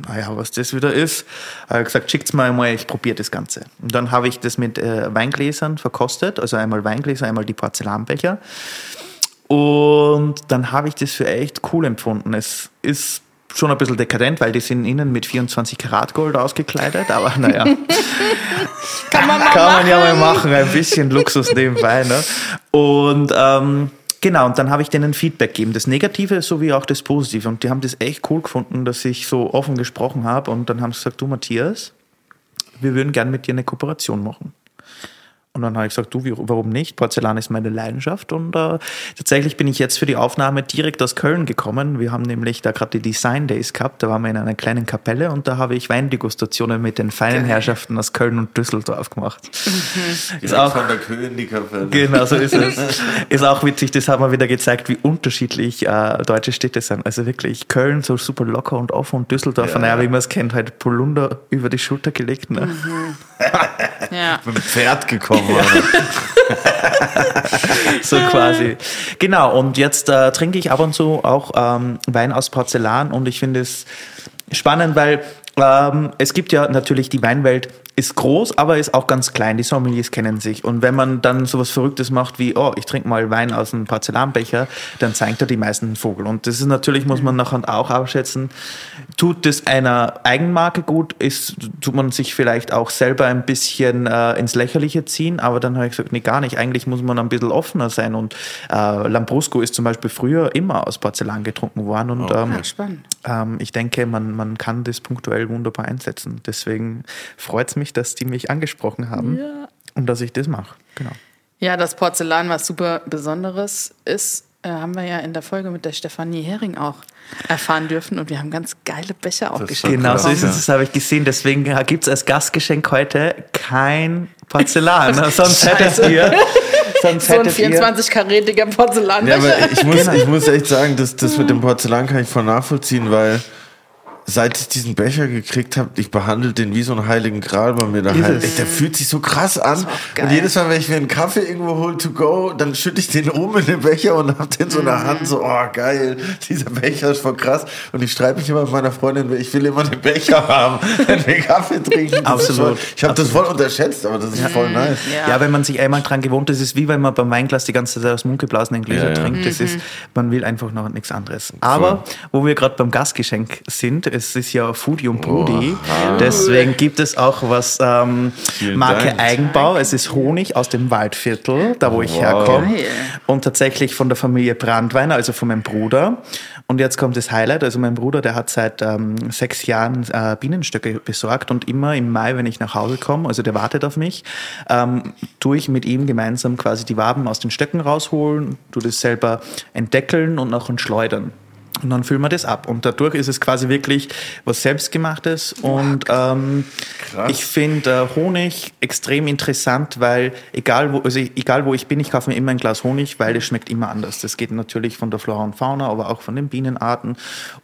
naja, was das wieder ist. Hat gesagt, schickt's mal einmal, ich probiere das Ganze. Und dann habe ich das mit äh, Weingläsern verkostet, also einmal Weingläser, einmal die Porzellanbecher. Und dann habe ich das für echt cool empfunden. Es ist schon ein bisschen dekadent, weil die sind innen mit 24 Karat Gold ausgekleidet, aber naja. [LAUGHS] Kann man mal Kann man ja mal machen. machen, ein bisschen Luxus nebenbei. Ne? Und ähm, genau, und dann habe ich denen Feedback gegeben, das Negative sowie auch das Positive. Und die haben das echt cool gefunden, dass ich so offen gesprochen habe. Und dann haben sie gesagt, du Matthias, wir würden gern mit dir eine Kooperation machen. Und dann habe ich gesagt, du, wie, warum nicht? Porzellan ist meine Leidenschaft. Und äh, tatsächlich bin ich jetzt für die Aufnahme direkt aus Köln gekommen. Wir haben nämlich da gerade die Design Days gehabt. Da waren wir in einer kleinen Kapelle und da habe ich Weindegustationen mit den feinen Herrschaften aus Köln und Düsseldorf gemacht. Ist auch von der Köhen die Kapelle. Genau, so ist es. [LAUGHS] Ist auch witzig, das hat mal wieder gezeigt, wie unterschiedlich äh, deutsche Städte sind. Also wirklich, Köln so super locker und offen und Düsseldorf, Ja. naja, wie man es kennt, halt Polunder über die Schulter gelegt. Ne? [LAUGHS] Ja. Mit dem Pferd gekommen. Oder? [LAUGHS] So quasi. Genau, und jetzt äh, trinke ich ab und zu auch ähm, Wein aus Porzellan und ich finde es spannend, weil ähm, es gibt ja natürlich die Weinwelt ist groß, aber ist auch ganz klein. Die Sommeliers kennen sich. Und wenn man dann sowas Verrücktes macht wie, oh, ich trinke mal Wein aus einem Porzellanbecher, dann zeigt er die meisten einen Vogel. Und das ist natürlich, muss man nachher auch abschätzen, tut das einer Eigenmarke gut, ist, tut man sich vielleicht auch selber ein bisschen äh, ins Lächerliche ziehen, aber dann habe ich gesagt, nee, gar nicht. Eigentlich muss man ein bisschen offener sein. Und äh, Lambrusco ist zum Beispiel früher immer aus Porzellan getrunken worden. Und ähm, Ja, spannend. ähm, ich denke, man, man kann das punktuell wunderbar einsetzen. Deswegen freut es mich, dass die mich angesprochen haben und dass ich das mache. Genau. Ja, das Porzellan, was super Besonderes ist, äh, haben wir ja in der Folge mit der Stefanie Hering auch erfahren dürfen. Und wir haben ganz geile Becher auch geschenkt. Genau, so ist Ja. es, das habe ich gesehen. Deswegen gibt es als Gastgeschenk heute kein Porzellan. [LAUGHS] sonst hättet ihr. [LAUGHS] Sonst So ein hättet ihr 24-karätiger Porzellanbecher. Ja, aber ich muss, ich [LAUGHS] muss echt sagen, dass das mit dem Porzellan kann ich voll nachvollziehen, weil seit ich diesen Becher gekriegt habe, ich behandle den wie so einen heiligen Gral bei mir daheim. Ey, Der fühlt sich so krass an. Und jedes Mal, wenn ich mir einen Kaffee irgendwo hole to go, dann schütte ich den oben in den Becher und hab den so in der Hand, so, oh geil, dieser Becher ist voll krass. Und ich streite mich immer mit meiner Freundin, ich will immer den Becher [LAUGHS] haben, wenn wir Kaffee trinken. Absolut. Voll, ich habe das voll unterschätzt, aber das ist voll nice. Ja. wenn man sich einmal dran gewohnt ist, ist es wie wenn man beim Weinglas die ganze Zeit aus dem Mund geblasenen Gläser Ja, ja. trinkt. Das ist, man will einfach noch nichts anderes. Aber wo wir gerade beim Gastgeschenk sind, es ist ja Foodie und Brudi. Deswegen gibt es auch was ähm, Marke Dank. Eigenbau. Es ist Honig aus dem Waldviertel, da wo ich Wow. herkomme. Und tatsächlich von der Familie Brandweiner, also von meinem Bruder. Und jetzt kommt das Highlight. Also mein Bruder, der hat seit ähm, sechs Jahren äh, Bienenstöcke besorgt und immer im Mai, wenn ich nach Hause komme, also der wartet auf mich, ähm, tue ich mit ihm gemeinsam quasi die Waben aus den Stöcken rausholen, tue das selber entdeckeln und auch schleudern. Und dann füllen wir das ab. Und dadurch ist es quasi wirklich was Selbstgemachtes. Und ähm, Krass. ich finde äh, Honig extrem interessant, weil egal wo, also egal wo ich bin, ich kaufe mir immer ein Glas Honig, weil es schmeckt immer anders. Das geht natürlich von der Flora und Fauna, aber auch von den Bienenarten.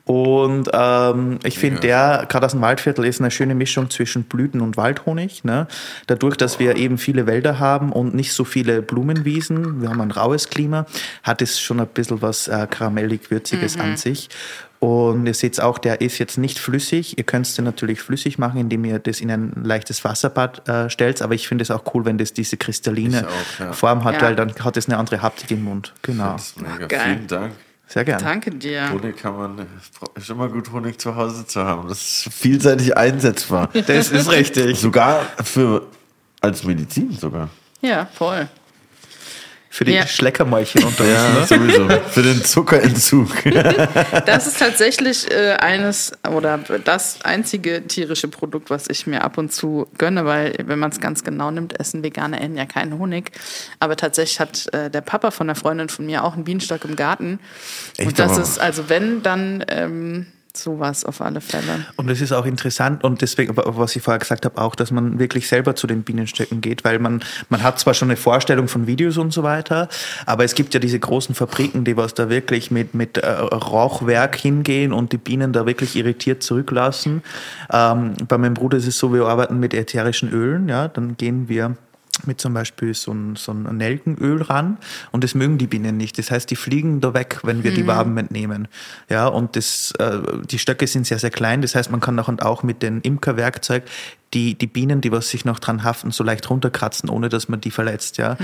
Und ähm, ich finde, der, gerade aus dem Waldviertel, ist eine schöne Mischung zwischen Blüten und Waldhonig. Ne? Dadurch, dass wir eben viele Wälder haben und nicht so viele Blumenwiesen, wir haben ein raues Klima, hat es schon ein bisschen was äh, karamellig-würziges an sich. Und ihr seht auch, der ist jetzt nicht flüssig. Ihr könnt es natürlich flüssig machen, indem ihr das in ein leichtes Wasserbad äh, stellt. Aber ich finde es auch cool, wenn das diese kristalline auch, ja. Form hat, Ja. weil dann hat es eine andere Haptik im Mund. Genau. Mega. Geil. Vielen Dank. Sehr gerne. Danke dir. Honig kann man, ist immer gut, Honig zu Hause zu haben. Das ist vielseitig einsetzbar. Das ist richtig. sogar für, als Medizin sogar. Ja, voll. Für die Ja. Schleckermäulchen [LAUGHS] unter uns. Ja, Ne? sowieso. Für den Zuckerentzug. [LAUGHS] Das ist tatsächlich äh, eines oder das einzige tierische Produkt, was ich mir ab und zu gönne, weil wenn man es ganz genau nimmt, essen vegane Enten ja keinen Honig. Aber tatsächlich hat äh, der Papa von einer Freundin von mir auch einen Bienenstock im Garten. Echt, und das aber? ist also wenn dann ähm, sowas auf alle Fälle. Und es ist auch interessant und deswegen, was ich vorher gesagt habe, auch, dass man wirklich selber zu den Bienenstöcken geht, weil man, man hat zwar schon eine Vorstellung von Videos und so weiter, aber es gibt ja diese großen Fabriken, die was da wirklich mit, mit äh, Rauchwerk hingehen und die Bienen da wirklich irritiert zurücklassen. Ähm, bei meinem Bruder ist es so, wir arbeiten mit ätherischen Ölen, ja, dann gehen wir mit zum Beispiel so ein, so ein Nelkenöl ran und das mögen die Bienen nicht. Das heißt, die fliegen da weg, wenn wir die Waben entnehmen. Ja, und das, äh, die Stöcke sind sehr, sehr klein. Das heißt, man kann auch, und auch mit dem Imkerwerkzeug die, die Bienen, die was sich noch dran haften, so leicht runterkratzen, ohne dass man die verletzt. Ja.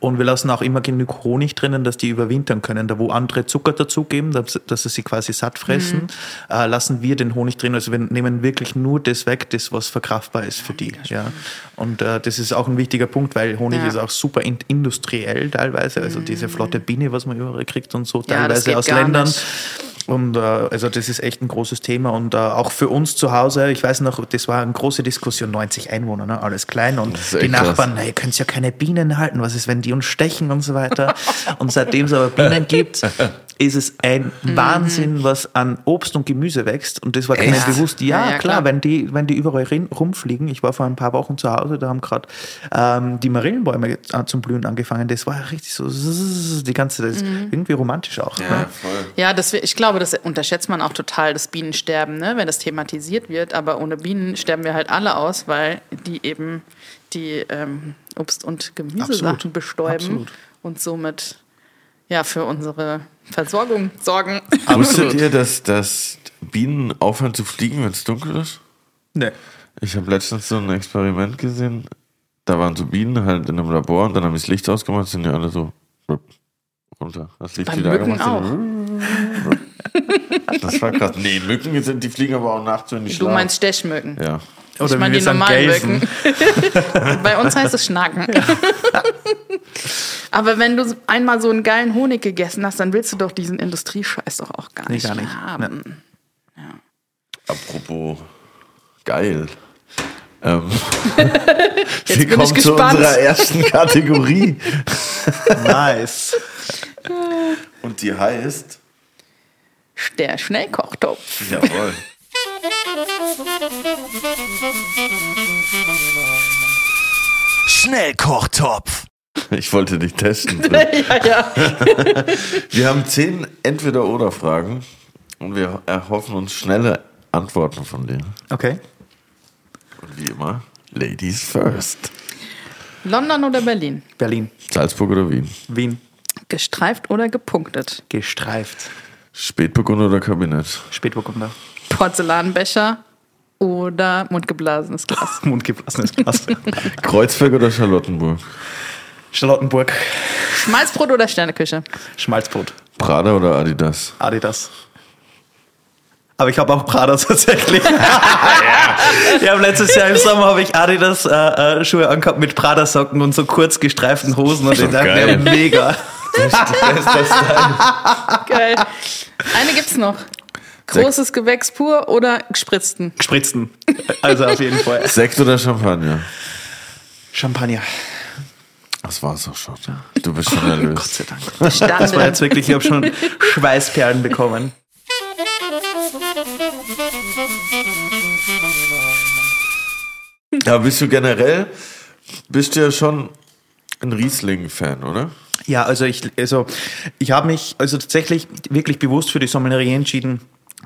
Und wir lassen auch immer genug Honig drinnen, dass die überwintern können. Da wo andere Zucker dazugeben, dass, dass sie sie quasi satt fressen, äh, lassen wir den Honig drin. Also wir nehmen wirklich nur das weg, das was verkraftbar ist für die. Ja. Und äh, das ist auch ein wichtiger Punkt, weil Honig Ja. ist auch super in, industriell teilweise. Also diese flotte Biene, was man überall kriegt und so, Ja, teilweise geht aus Ländern. nicht. Und äh, also das ist echt ein großes Thema und äh, auch für uns zu Hause, ich weiß noch, das war eine große Diskussion, 90 Einwohner, ne? alles klein und die Nachbarn, krass. na, ihr könnt ja keine Bienen halten, was ist, wenn die uns stechen und so weiter. und seitdem es aber Bienen gibt, ist es ein Wahnsinn, was an Obst und Gemüse wächst und das war keinem Echt? bewusst. Ja, Ja, ja, klar, klar. wenn die, wenn die überall rumfliegen, ich war vor ein paar Wochen zu Hause, da haben gerade ähm, die Marillenbäume äh, zum Blühen angefangen, das war richtig so die ganze, das ist irgendwie romantisch auch. Ja, Ne? voll. Ja, das, ich glaube, das unterschätzt man auch total, das Bienensterben, ne? wenn das thematisiert wird. Aber ohne Bienen sterben wir halt alle aus, weil die eben die ähm, Obst- und Gemüsesachen Absolut. bestäuben Absolut. und somit ja für unsere Versorgung sorgen. Wusstet ihr, dass, dass Bienen aufhören zu fliegen, wenn es dunkel ist? Nee. Ich habe letztens so ein Experiment gesehen. Da waren so Bienen halt in einem Labor und dann haben die das Licht ausgemacht, sind ja alle so runter. Das Licht Bei wieder Mücken angemacht. auch. sind- Das war krass. Nee, Mücken sind, die fliegen aber auch nachts, wenn die Du schlafen. meinst Stechmücken. Ja. Oder ich meine die normalen. Mücken. [LAUGHS] Bei uns heißt es Schnacken. Aber wenn du einmal so einen geilen Honig gegessen hast, dann willst du doch diesen Industriescheiß doch auch gar Nee, nicht, gar nicht. mehr haben. Apropos geil. Ähm, [LAUGHS] [LAUGHS] Jetzt wir bin kommen ich zu gespannt. unserer ersten Kategorie. Nice. Und die heißt. Der Schnellkochtopf. Jawohl. Schnellkochtopf. Ich wollte dich testen. [LAUGHS] ja, ja. [LAUGHS] Wir haben zehn Entweder-Oder-Fragen und wir erhoffen uns schnelle Antworten von dir. Okay. Und wie immer, Ladies first. London oder Berlin? Berlin. Salzburg oder Wien? Wien. Gestreift oder gepunktet? Gestreift. Spätburgunder oder Kabinett? Spätburgunder. Porzellanbecher oder mundgeblasenes Glas? [LAUGHS] Mundgeblasenes Glas. [LAUGHS] Kreuzberg oder Charlottenburg? Charlottenburg. Schmalzbrot oder Sterneküche? Schmalzbrot. Prada oder Adidas? Adidas. Aber ich habe auch Prada [LAUGHS] tatsächlich. ja. letztes Jahr im Sommer habe ich Adidas äh, äh, Schuhe angehabt mit Prada Socken und so kurz gestreiften Hosen und ich dachte mir, mega. Geil. Eine gibt's noch. Großes Gewächs pur oder gespritzten? Gespritzten. Also auf jeden Fall. [LAUGHS] Sekt oder Champagner? Champagner. Das war's auch schon. Du bist schon erlöst. Gott sei Dank. Das war jetzt wirklich, ich habe schon Schweißperlen bekommen. Ja, bist du generell, bist du ja schon ein Riesling-Fan, oder? Ja, also ich, also ich habe mich also tatsächlich wirklich bewusst für die Sommelier entschieden,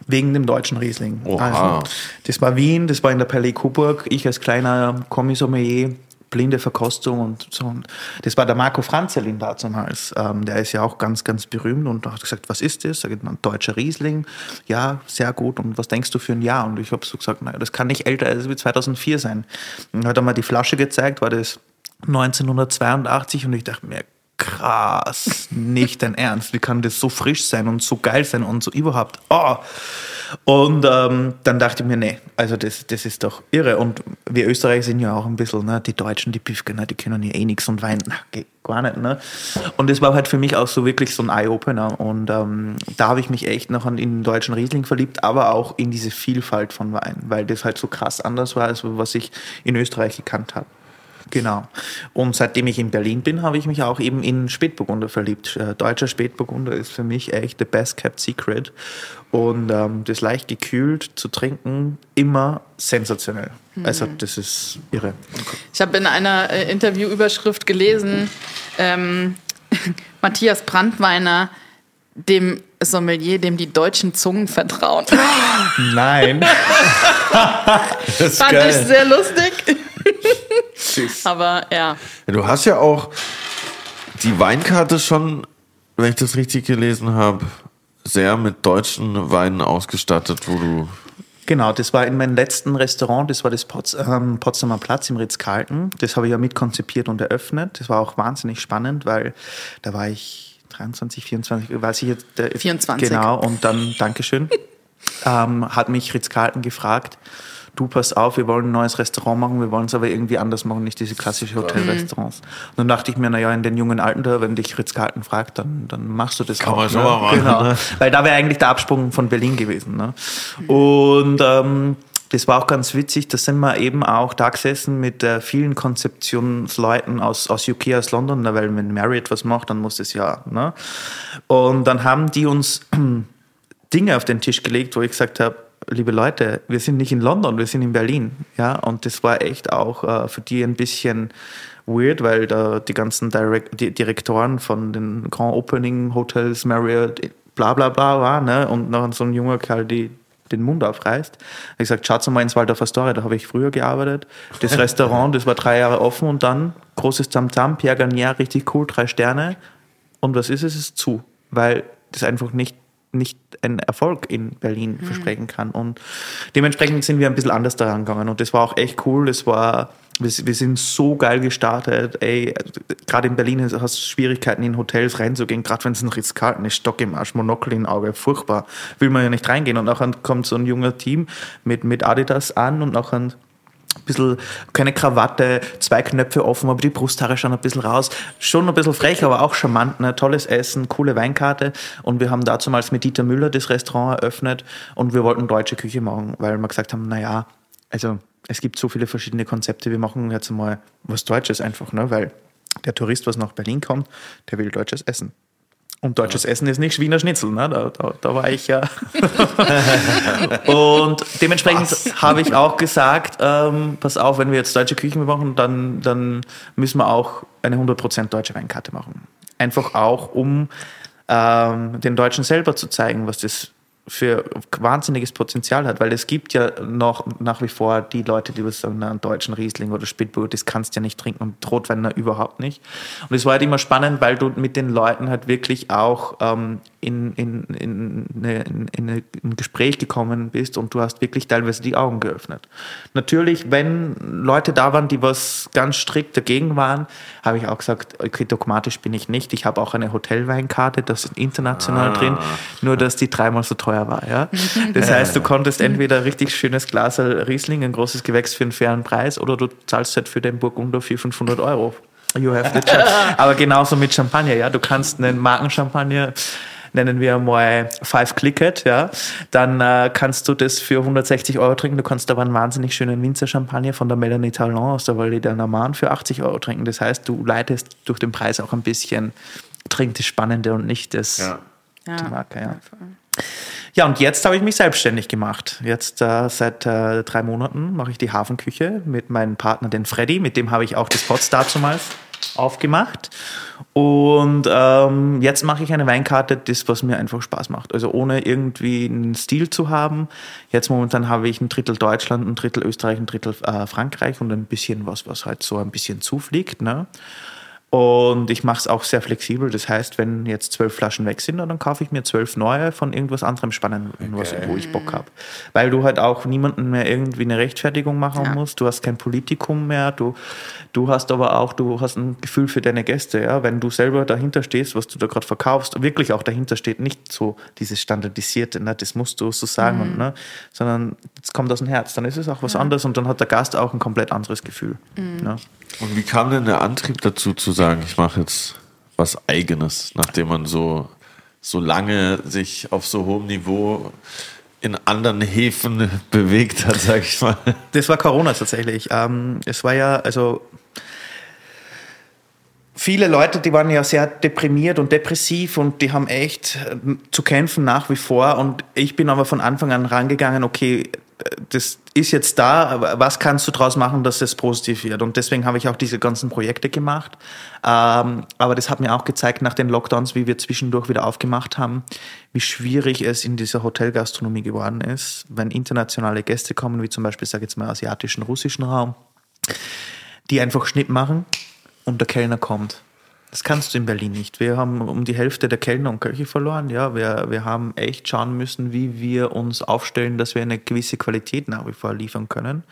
wegen dem deutschen Riesling. Oha. Also, das war Wien, das war in der Palais Coburg. Ich als kleiner Kommissommelier blinde Verkostung und so. Und das war der Marco Franzelin damals. Ähm, der ist ja auch ganz, ganz berühmt und hat gesagt, was ist das? Sag ich, ein deutscher Riesling. Ja, sehr gut. Und was denkst du für ein Jahr? Und ich habe so gesagt, naja, das kann nicht älter als 2004 sein. Und hat er mal die Flasche gezeigt, war das 1982 und ich dachte mir, krass, nicht dein Ernst. Wie kann das so frisch sein und so geil sein und so überhaupt? Oh. Und ähm, dann dachte ich mir, nee, also das, das ist doch irre. Und wir Österreicher sind ja auch ein bisschen, ne, die Deutschen, die Püfkener, die können ja eh nichts und weinen, na, geht gar nicht. Ne? Und das war halt für mich auch so wirklich so ein Eye-Opener. Und ähm, da habe ich mich echt noch an den deutschen Riesling verliebt, aber auch in diese Vielfalt von Wein, weil das halt so krass anders war, als was ich in Österreich gekannt habe. Genau. Und seitdem ich in Berlin bin, habe ich mich auch eben in Spätburgunder verliebt. Äh, deutscher Spätburgunder ist für mich echt the best kept secret. Und ähm, das leicht gekühlt zu trinken, immer sensationell. Mhm. Also das ist irre. Ich habe in einer äh, Interviewüberschrift gelesen, ähm, [LAUGHS] Matthias Brandweiner, dem Sommelier, dem die deutschen Zungen vertrauen. Nein. [LAUGHS] [LAUGHS] das Fand geil. ich sehr lustig. Aber ja. Du hast ja auch die Weinkarte schon, wenn ich das richtig gelesen habe, sehr mit deutschen Weinen ausgestattet, wo du. Genau, das war in meinem letzten Restaurant, das war das Pots, ähm, Potsdamer Platz im Ritz-Carlton. Das habe ich ja mitkonzipiert und eröffnet. Das war auch wahnsinnig spannend, weil da war ich 23, 24, weiß ich jetzt. Der, 24. Genau, und dann, Dankeschön, [LAUGHS] ähm, hat mich Ritz-Carlton gefragt, du pass auf, wir wollen ein neues Restaurant machen, wir wollen es aber irgendwie anders machen, nicht diese klassischen Hotelrestaurants. Mhm. Und dann dachte ich mir, naja, in den jungen Alten wenn dich Ritz-Carlton fragt, dann, dann machst du das Kann auch. man schon ne? mal machen. Genau. Ne? Weil da wäre eigentlich der Absprung von Berlin gewesen. Ne? Und ähm, das war auch ganz witzig, da sind wir eben auch da gesessen mit äh, vielen Konzeptionsleuten aus, aus UK, aus London, ne? weil wenn Marriott was macht, dann muss das ja. Ne? Und dann haben die uns [CLEARS THROAT] Dinge auf den Tisch gelegt, wo ich gesagt habe, liebe Leute, wir sind nicht in London, wir sind in Berlin. Ja, und das war echt auch äh, für die ein bisschen weird, weil da die ganzen Direkt die Direktoren von den Grand Opening Hotels, Marriott, bla bla bla war, ne? Und noch so ein junger Kerl, die den Mund aufreißt. Ich gesagt, schaut mal ins Waldorf Astoria, da habe ich früher gearbeitet. Das [LAUGHS] Restaurant, das war drei Jahre offen und dann großes Tamtam, Pierre Garnier, richtig cool, drei Sterne. Und was ist es? Es ist zu, weil das einfach nicht nicht einen Erfolg in Berlin mhm. versprechen kann. Und dementsprechend sind wir ein bisschen anders daran gegangen. Und das war auch echt cool. Das war, wir, wir sind so geil gestartet. Ey, gerade in Berlin hast du Schwierigkeiten, in Hotels reinzugehen, gerade wenn es ein Ritz-Carlton ist, Stock im Arsch, Monokel im Auge, furchtbar. Will man ja nicht reingehen. Und nachher kommt so ein junger Team mit, mit Adidas an und nachher bisschen, keine Krawatte, zwei Knöpfe offen, aber die Brusthaare schauen ein bisschen raus. Schon ein bisschen frech, aber auch charmant. Ne? Tolles Essen, coole Weinkarte. Und wir haben damals mit Dieter Müller das Restaurant eröffnet und wir wollten deutsche Küche machen, weil wir gesagt haben, naja, also es gibt so viele verschiedene Konzepte, wir machen jetzt mal was Deutsches einfach, ne? weil der Tourist, was nach Berlin kommt, der will deutsches Essen. Und deutsches. Essen ist nicht Wiener Schnitzel, ne? da, da, da war ich ja. [LAUGHS] und dementsprechend habe ich auch gesagt, ähm, pass auf, wenn wir jetzt deutsche Küchen machen, dann, dann müssen wir auch eine 100% deutsche Weinkarte machen. Einfach auch, um ähm, den Deutschen selber zu zeigen, was das für wahnsinniges Potenzial hat, weil es gibt ja noch nach wie vor die Leute, die sagen, einen deutschen Riesling oder Spätburg, das kannst du ja nicht trinken und Rotwein überhaupt nicht. Und es war halt immer spannend, weil du mit den Leuten halt wirklich auch ähm, in, in, in, eine, in, ein Gespräch gekommen bist und du hast wirklich teilweise die Augen geöffnet. Natürlich, wenn Leute da waren, die was ganz strikt dagegen waren, habe ich auch gesagt, okay, dogmatisch bin ich nicht. Ich habe auch eine Hotelweinkarte, das ist international ah. drin, nur dass die dreimal so teuer teuer war. Ja? Das heißt, du konntest entweder ein richtig schönes Glas Riesling, ein großes Gewächs für einen fairen Preis, oder du zahlst halt für den Burgunder 400, 500 Euro. You have the choice. [LAUGHS] Aber genauso mit Champagner, ja. Du kannst einen Markenchampagner nennen wir mal Five Clicket, ja, dann äh, kannst du das für 160 Euro trinken. Du kannst aber einen wahnsinnig schönen Winzer Champagner von der Melanie Talon aus der Vallée de Naman für 80 Euro trinken. Das heißt, du leitest durch den Preis auch ein bisschen, trink das Spannende und nicht das Ja. die Marke, ja. Ja, und jetzt habe ich mich selbstständig gemacht. Jetzt äh, seit äh, drei Monaten mache ich die Hafenküche mit meinem Partner, den Freddy. Mit dem habe ich auch das Potsdam zumals aufgemacht. Und ähm, jetzt mache ich eine Weinkarte, das, was mir einfach Spaß macht. Also ohne irgendwie einen Stil zu haben. Jetzt momentan habe ich ein Drittel Deutschland, ein Drittel Österreich, ein Drittel äh, Frankreich und ein bisschen was, was halt so ein bisschen zufliegt. Ne? Und ich mache es auch sehr flexibel. Das heißt, wenn jetzt zwölf Flaschen weg sind, dann kaufe ich mir zwölf neue von irgendwas anderem Spannendem, was, wo ich Bock habe. Weil du halt auch niemanden mehr irgendwie eine Rechtfertigung machen Ja. musst. Du hast kein Politikum mehr. Du, du hast aber auch, du hast ein Gefühl für deine Gäste. Ja? Wenn du selber dahinter stehst, was du da gerade verkaufst, wirklich auch dahinter steht, nicht so dieses Standardisierte, ne? das musst du so sagen, und, ne? sondern es kommt aus dem Herz. Dann ist es auch was anderes und dann hat der Gast auch ein komplett anderes Gefühl. Ne? Und wie kam denn der Antrieb dazu zu sagen, ich mache jetzt was Eigenes, nachdem man so, so lange sich auf so hohem Niveau in anderen Häfen [LAUGHS] bewegt hat, sag ich mal. Das war Corona tatsächlich. Ähm, es war ja, also viele Leute, die waren ja sehr deprimiert und depressiv und die haben echt äh, zu kämpfen nach wie vor. Und ich bin aber von Anfang an rangegangen, okay, das ist jetzt da, was kannst du daraus machen, dass es positiv wird? Und deswegen habe ich auch diese ganzen Projekte gemacht. Ähm, aber das hat mir auch gezeigt nach den Lockdowns, wie wir zwischendurch wieder aufgemacht haben, wie schwierig es in dieser Hotelgastronomie geworden ist, wenn internationale Gäste kommen, wie zum Beispiel, sage ich jetzt mal, asiatischen, russischen Raum, die einfach Schnitt machen und der Kellner kommt. Das kannst du in Berlin nicht. Wir haben um die Hälfte der Kellner und Köche verloren. Ja, wir, wir haben echt schauen müssen, wie wir uns aufstellen, dass wir eine gewisse Qualität nach wie vor liefern können.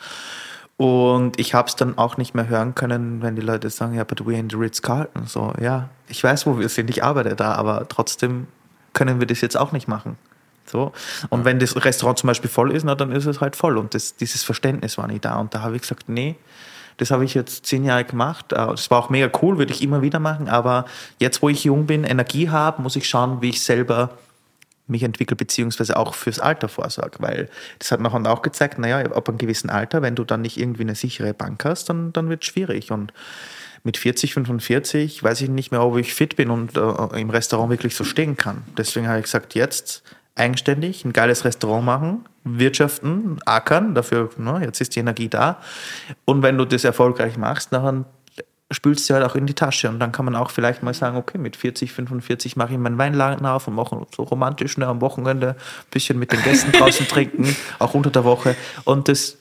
Und ich habe es dann auch nicht mehr hören können, wenn die Leute sagen, ja, but we're in the Ritz-Carlton. So, ja, ich weiß, wo wir sind, ich arbeite da, aber trotzdem können wir das jetzt auch nicht machen. So. Und wenn das Restaurant zum Beispiel voll ist, na, dann ist es halt voll. Und das, dieses Verständnis war nicht da. Und da habe ich gesagt, nee, das habe ich jetzt zehn Jahre gemacht. Äh, Das war auch mega cool, würde ich immer wieder machen. Aber jetzt, wo ich jung bin, Energie habe, muss ich schauen, wie ich selber mich entwickle, beziehungsweise auch fürs Alter vorsorge. Weil das hat nachher auch gezeigt, naja, ab einem gewissen Alter, wenn du dann nicht irgendwie eine sichere Bank hast, dann, dann wird es schwierig. Und mit 40, 45 weiß ich nicht mehr, ob ich fit bin und äh, im Restaurant wirklich so stehen kann. Deswegen habe ich gesagt, jetzt eigenständig ein geiles Restaurant machen, wirtschaften, ackern, dafür, ne, jetzt ist die Energie da. Und wenn du das erfolgreich machst, dann spülst du halt auch in die Tasche und dann kann man auch vielleicht mal sagen, okay, mit 40, 45 mache ich meinen Weinladen auf und mache so romantisch ne, am Wochenende ein bisschen mit den Gästen [LAUGHS] draußen trinken, auch unter der Woche und das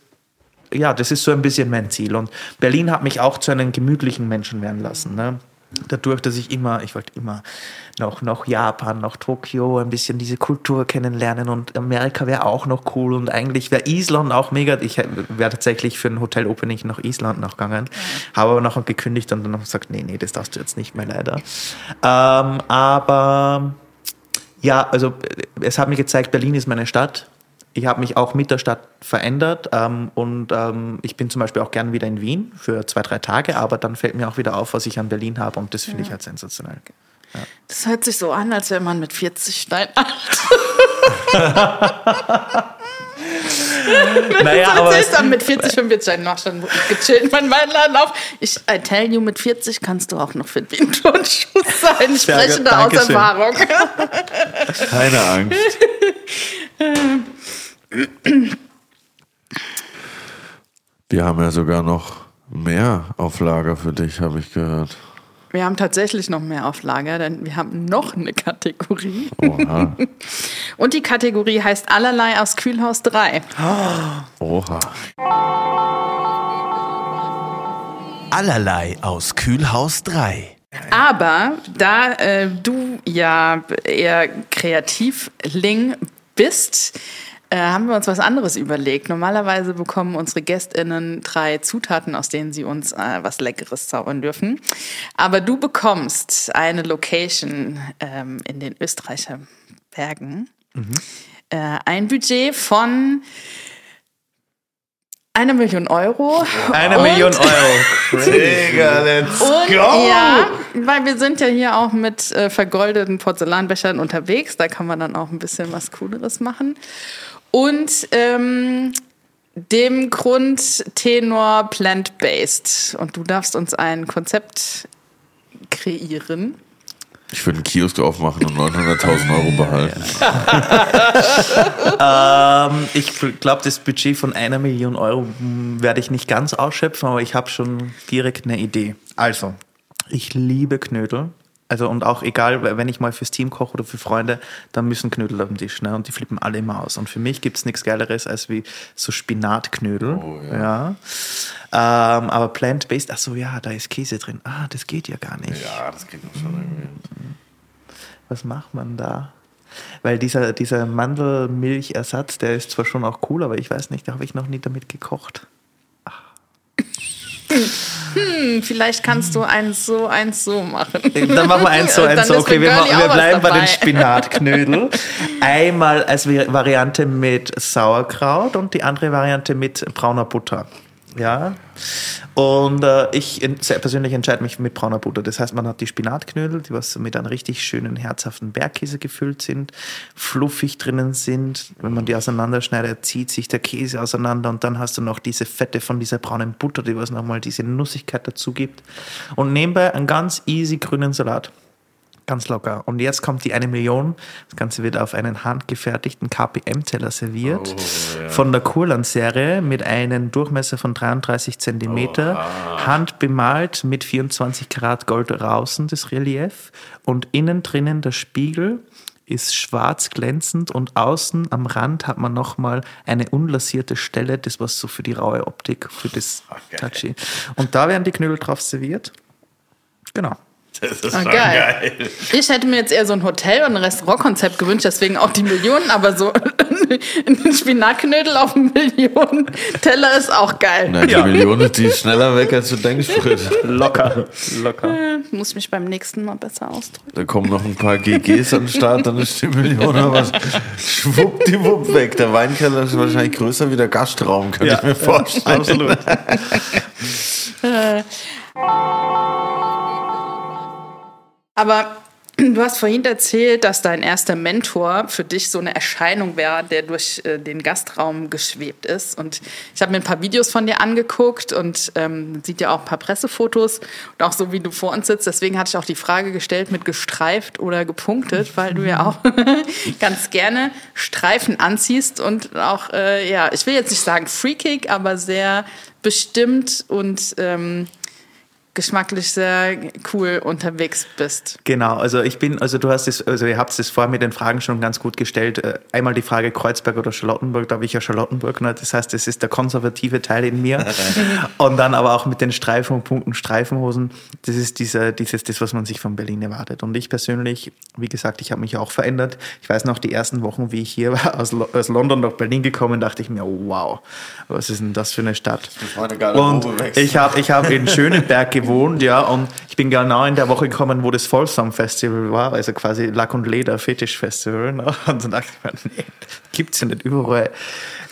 ja, das ist so ein bisschen mein Ziel. Und Berlin hat mich auch zu einem gemütlichen Menschen werden lassen. Ne? Dadurch, dass ich immer, ich wollte immer noch, noch Japan, noch Tokio, ein bisschen diese Kultur kennenlernen und Amerika wäre auch noch cool und eigentlich wäre Island auch mega. Ich wäre tatsächlich für ein Hotel-Opening nach Island noch gegangen, habe aber nachher gekündigt und dann noch gesagt, nee, nee, das darfst du jetzt nicht mehr leider. Ähm, aber ja, also es hat mir gezeigt, Berlin ist meine Stadt. Ich habe mich auch mit der Stadt verändert ähm, und ähm, ich bin zum Beispiel auch gern wieder in Wien für zwei, drei Tage, aber dann fällt mir auch wieder auf, was ich an Berlin habe und das finde ich halt sensationell. Das hört sich so an, als wäre man mit 40 Stein alt. [LAUGHS] [LAUGHS] Naja, aber dann mit 40, 45 Stein noch schon gechillt mein Weinladen auf. Ich I tell you, mit 40 kannst du auch noch fit wie ein Turnschuh sein. Ich spreche da aus. Erfahrung. Keine Angst. Wir haben ja sogar noch mehr auf Lager für dich, habe ich gehört. Wir haben tatsächlich noch mehr auf Lager, denn wir haben noch eine Kategorie. Oha. [LAUGHS] Und die Kategorie heißt Allerlei aus Kühlhaus 3. Oha. Allerlei aus Kühlhaus 3. Aber da äh, du ja eher Kreativling bist, äh, haben wir uns was anderes überlegt. Normalerweise bekommen unsere GästInnen drei Zutaten, aus denen sie uns äh, was Leckeres zaubern dürfen. Aber du bekommst eine Location ähm, in den Österreicher Bergen. äh, ein Budget von einer Million Euro. Eine Und- Million [LAUGHS] Euro. Digga, let's Und go! ja, weil wir sind ja hier auch mit äh, vergoldeten Porzellanbechern unterwegs. Da kann man dann auch ein bisschen was Cooleres machen. Und ähm, dem Grundtenor plant-based. Und du darfst uns ein Konzept kreieren. Ich würde einen Kiosk aufmachen und 900.000 Euro behalten. [LAUGHS] Ähm, ich glaube, das Budget von einer Million Euro hm, werde ich nicht ganz ausschöpfen, aber ich habe schon direkt eine Idee. Also, ich liebe Knödel. Also und auch egal, wenn ich mal fürs Team koche oder für Freunde, dann müssen Knödel auf dem Tisch, ne? Und die flippen alle immer aus. Und für mich gibt es nichts Geileres als wie so Spinatknödel. ja. Ähm, aber plant-based, ach so, ja, da ist Käse drin. Ah, das geht ja gar nicht. Ja, das geht schon irgendwie. Was macht man da? Weil dieser, dieser Mandelmilchersatz, der ist zwar schon auch cool, aber ich weiß nicht, da habe ich noch nie damit gekocht. Hm, vielleicht kannst du eins so, eins so machen. Dann machen wir eins so, eins so. Okay, wir, Girlie ma- wir bleiben bei den Spinatknödel. [LAUGHS] Einmal als Variante mit Sauerkraut und die andere Variante mit brauner Butter. Ja. Und äh, ich persönlich entscheide mich mit brauner Butter. Das heißt, man hat die Spinatknödel, die was mit einem richtig schönen, herzhaften Bergkäse gefüllt sind, fluffig drinnen sind. Wenn man die auseinanderschneidet, zieht sich der Käse auseinander und dann hast du noch diese Fette von dieser braunen Butter, die was nochmal diese Nussigkeit dazu gibt. Und nebenbei einen ganz easy grünen Salat. Ganz locker. Und jetzt kommt die eine Million. Das Ganze wird auf einen handgefertigten KPM-Teller serviert. Von der Kurland-Serie mit einem Durchmesser von 33 Zentimeter. Handbemalt mit 24 Karat Gold außen das Relief. Und innen drinnen der Spiegel ist schwarz glänzend und außen am Rand hat man nochmal eine unlasierte Stelle, das was so für die raue Optik, für das Touchy. Und da werden die Knödel drauf serviert. Genau. Das ist Ah, schon geil. geil. Ich hätte mir jetzt eher so ein Hotel- und ein Restaurantkonzept gewünscht, deswegen auch die Millionen, aber so ein [LAUGHS] Spinatknödel auf einem Millionen-Teller ist auch geil. Na, die Million ist die ist schneller weg, als du denkst, Fritz. Locker. Locker. Muss ich mich beim nächsten Mal besser ausdrücken. Da kommen noch ein paar GGs an den Start, dann ist die Million aber schwuppdiwupp weg. Der Weinkeller ist wahrscheinlich größer wie der Gastraum, könnte ich mir vorstellen. Absolut. Aber [CLEARS THROAT] du hast vorhin erzählt, dass dein erster Mentor für dich so eine Erscheinung wäre, der durch äh, den Gastraum geschwebt ist. Und ich habe mir ein paar Videos von dir angeguckt und ähm, sieht ja auch ein paar Pressefotos und auch so, wie du vor uns sitzt. Deswegen hatte ich auch die Frage gestellt mit gestreift oder gepunktet, weil du ja [LAUGHS] auch [LAUGHS] ganz gerne Streifen anziehst und auch, äh, ja, ich will jetzt nicht sagen freakig, aber sehr bestimmt und ähm, geschmacklich sehr cool unterwegs bist. Genau, also ich bin, also du hast es, also ihr habt es vorher mit den Fragen schon ganz gut gestellt. Äh, Einmal die Frage Kreuzberg oder Charlottenburg, da habe ich ja Charlottenburg, ne? das heißt, das ist der konservative Teil in mir. [LAUGHS] und dann aber auch mit den Streifen und Punkten Streifenhosen, das ist dieser, dieses, das, was man sich von Berlin erwartet. Und ich persönlich, wie gesagt, ich habe mich auch verändert. Ich weiß noch, die ersten Wochen, wie ich hier war, aus, Lo- aus London nach Berlin gekommen, dachte ich mir, wow, was ist denn das für eine Stadt? meine Garderobe Und ich habe ich hab in [LAUGHS] Schöneberg gewohnt, ja, und ich bin genau in der Woche gekommen, wo das Folsom Festival war, also quasi Lack und Leder Fetisch Festival. Ne? [LAUGHS] Und dann dachte ich mir, nee, gibt's ja nicht überall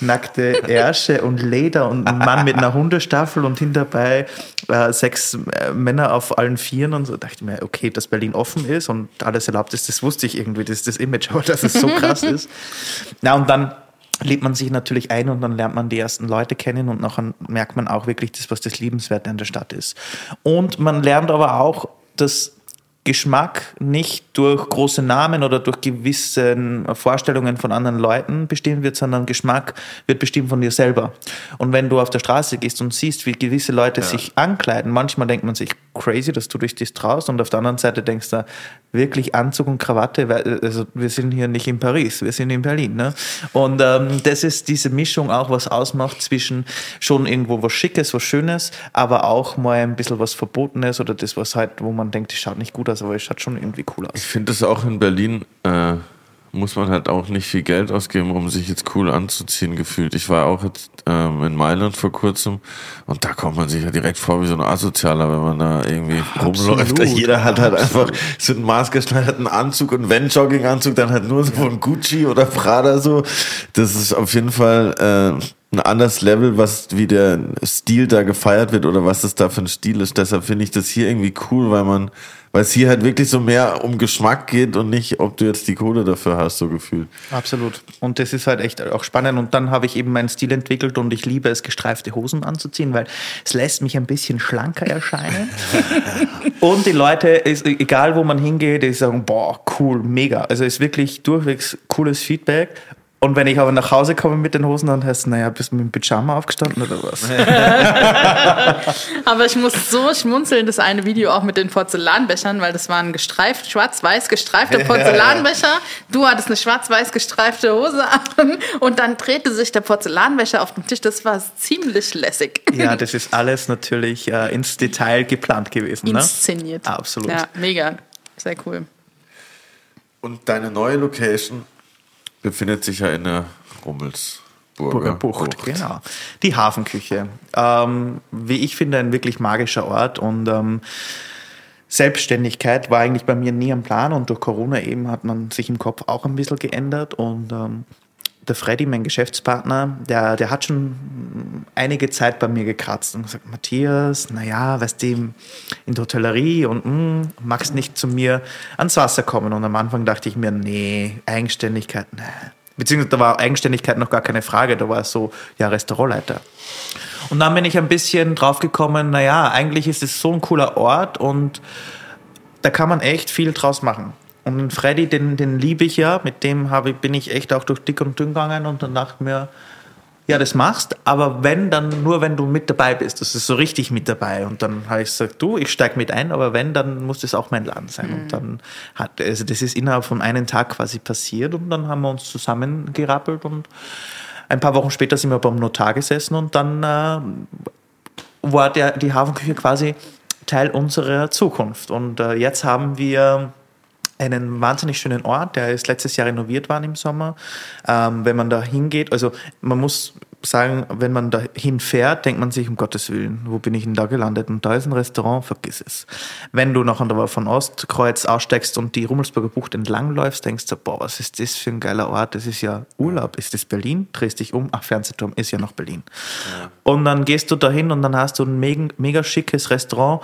nackte Ärsche und Leder und ein Mann mit einer Hundestaffel und hinterbei äh, sechs äh, Männer auf allen Vieren und so. Da dachte ich mir, okay, dass Berlin offen ist und alles erlaubt ist, das wusste ich irgendwie, das ist das Image, aber dass es so krass [LAUGHS] ist. Na, und dann lebt man sich natürlich ein und dann lernt man die ersten Leute kennen und nachher merkt man auch wirklich das, was das Liebenswerte an der Stadt ist. Und man lernt aber auch, dass Geschmack nicht durch große Namen oder durch gewisse Vorstellungen von anderen Leuten bestimmt wird, sondern Geschmack wird bestimmt von dir selber. Und wenn du auf der Straße gehst und siehst, wie gewisse Leute sich ankleiden, manchmal denkt man sich crazy, dass du dich das traust und auf der anderen Seite denkst du, wirklich Anzug und Krawatte, also wir sind hier nicht in Paris, wir sind in Berlin. Ne? Und ähm, das ist diese Mischung auch, was ausmacht zwischen schon irgendwo was Schickes, was Schönes, aber auch mal ein bisschen was Verbotenes oder das, was halt, wo man denkt, das schaut nicht gut aus, aber es schaut schon irgendwie cool Ich aus. finde es auch in Berlin äh, muss man halt auch nicht viel Geld ausgeben, um sich jetzt cool anzuziehen gefühlt. Ich war auch jetzt ähm, in Mailand vor kurzem und da kommt man sich ja direkt vor wie so ein Asozialer, wenn man da irgendwie rumläuft. Jeder hat halt einfach so einen maßgeschneiderten Anzug und wenn Jogginganzug, dann halt nur so von Gucci oder Prada so. Das ist auf jeden Fall äh, ein anderes Level, was wie der Stil da gefeiert wird oder was das da für ein Stil ist. Deshalb finde ich das hier irgendwie cool, weil man, weil es hier halt wirklich so mehr um Geschmack geht und nicht, ob du jetzt die Kohle dafür hast, so gefühlt. Absolut. Und das ist halt echt auch spannend. Und dann habe ich eben meinen Stil entwickelt und ich liebe es, gestreifte Hosen anzuziehen, weil es lässt mich ein bisschen schlanker erscheinen. [LAUGHS] und die Leute, ist, egal wo man hingeht, die sagen, boah, cool, mega. Also es ist wirklich durchwegs cooles Feedback. Und wenn ich aber nach Hause komme mit den Hosen, dann heißt es, naja, bist du mit dem Pyjama aufgestanden oder was? [LAUGHS] Aber ich muss so schmunzeln, das eine Video auch mit den Porzellanbechern, weil das war ein gestreift, schwarz-weiß gestreifter [LAUGHS] Porzellanbecher. Du hattest eine schwarz-weiß gestreifte Hose an und dann drehte sich der Porzellanbecher auf dem Tisch. Das war ziemlich lässig. Ja, das ist alles natürlich äh, ins Detail geplant gewesen. Ne? Inszeniert. Absolut. Ja, mega. Sehr cool. Und deine neue Location befindet sich ja in der Rummelsburger Burger Bucht, genau. Die Hafenküche. Ähm, wie ich finde, ein wirklich magischer Ort und ähm, Selbstständigkeit war eigentlich bei mir nie am Plan und durch Corona eben hat man sich im Kopf auch ein bisschen geändert und ähm, der Freddy, mein Geschäftspartner, der, der hat schon einige Zeit bei mir gekratzt und gesagt, Matthias, naja, weißt du, in der Hotellerie und mh, magst nicht zu mir ans Wasser kommen. Und am Anfang dachte ich mir, nee, Eigenständigkeit, nee. Beziehungsweise da war Eigenständigkeit noch gar keine Frage, da war es so, ja, Restaurantleiter. Und dann bin ich ein bisschen draufgekommen, naja, eigentlich ist es so ein cooler Ort und da kann man echt viel draus machen. Und Freddy, den, den liebe ich ja, mit dem habe, bin ich echt auch durch dick und dünn gegangen und dann dachte ich mir, ja, das machst, aber wenn, dann nur, wenn du mit dabei bist. Das ist so richtig mit dabei. Und dann habe ich gesagt, du, ich steige mit ein, aber wenn, dann muss das auch mein Laden sein. Mhm. Und dann hat, also das ist innerhalb von einem Tag quasi passiert und dann haben wir uns zusammengerappelt und ein paar Wochen später sind wir beim Notar gesessen und dann äh, war der, die Hafenküche quasi Teil unserer Zukunft. Und äh, jetzt haben wir einen wahnsinnig schönen Ort, der ist letztes Jahr renoviert worden im Sommer. Ähm, wenn man da hingeht, also man muss sagen, wenn man da hinfährt, denkt man sich, um Gottes Willen, wo bin ich denn da gelandet? Und da ist ein Restaurant, vergiss es. Wenn du nachher von Ostkreuz aussteigst und die Rummelsburger Bucht entlangläufst, denkst du, boah, was ist das für ein geiler Ort? Das ist ja Urlaub. Ist das Berlin? Drehst dich um, ach, Fernsehturm ist ja noch Berlin. Ja. Und dann gehst du da hin und dann hast du ein mega, mega schickes Restaurant,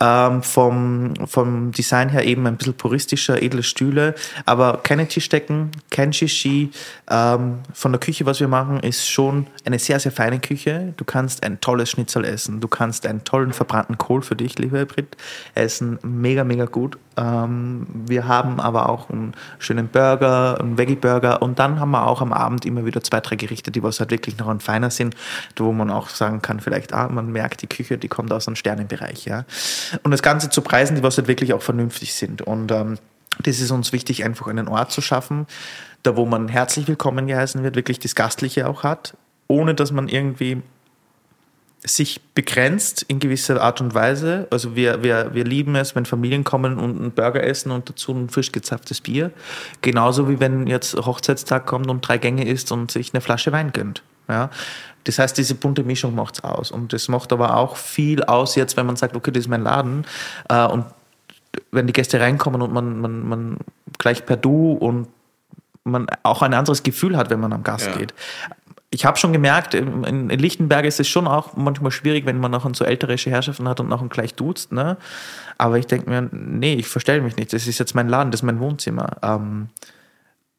ähm, vom, vom Design her eben ein bisschen puristischer, edle Stühle, aber keine Tischdecken, kein Shishi. Ähm, von der Küche, was wir machen, ist schon eine sehr, sehr feine Küche. Du kannst ein tolles Schnitzel essen, du kannst einen tollen verbrannten Kohl für dich, liebe Brit, essen. Mega, mega gut. Ähm, wir haben aber auch einen schönen Burger, einen Veggie-Burger und dann haben wir auch am Abend immer wieder zwei, drei Gerichte, die was halt wirklich noch ein feiner sind, wo man auch sagen kann, vielleicht, ah, man merkt, die Küche, die kommt aus einem Sternenbereich, ja. Und das Ganze zu Preisen, die was halt wirklich auch vernünftig sind. Und ähm, das ist uns wichtig, einfach einen Ort zu schaffen, da wo man herzlich willkommen geheißen wird, wirklich das Gastliche auch hat, ohne dass man irgendwie sich begrenzt in gewisser Art und Weise. Also wir, wir, wir lieben es, wenn Familien kommen und einen Burger essen und dazu ein frisch gezapftes Bier. Genauso wie wenn jetzt Hochzeitstag kommt und drei Gänge isst und sich eine Flasche Wein gönnt. Ja? Das heißt, diese bunte Mischung macht es aus. Und das macht aber auch viel aus jetzt, wenn man sagt, okay, das ist mein Laden. Äh, und wenn die Gäste reinkommen und man, man, man gleich per Du und man auch ein anderes Gefühl hat, wenn man am Gast ja. geht. Ich habe schon gemerkt, in, Lichtenberg ist es schon auch manchmal schwierig, wenn man noch so älterische Herrschaften hat und noch gleich duzt. Ne? Aber ich denke mir, nee, ich verstelle mich nicht. Das ist jetzt mein Laden, das ist mein Wohnzimmer. Ähm,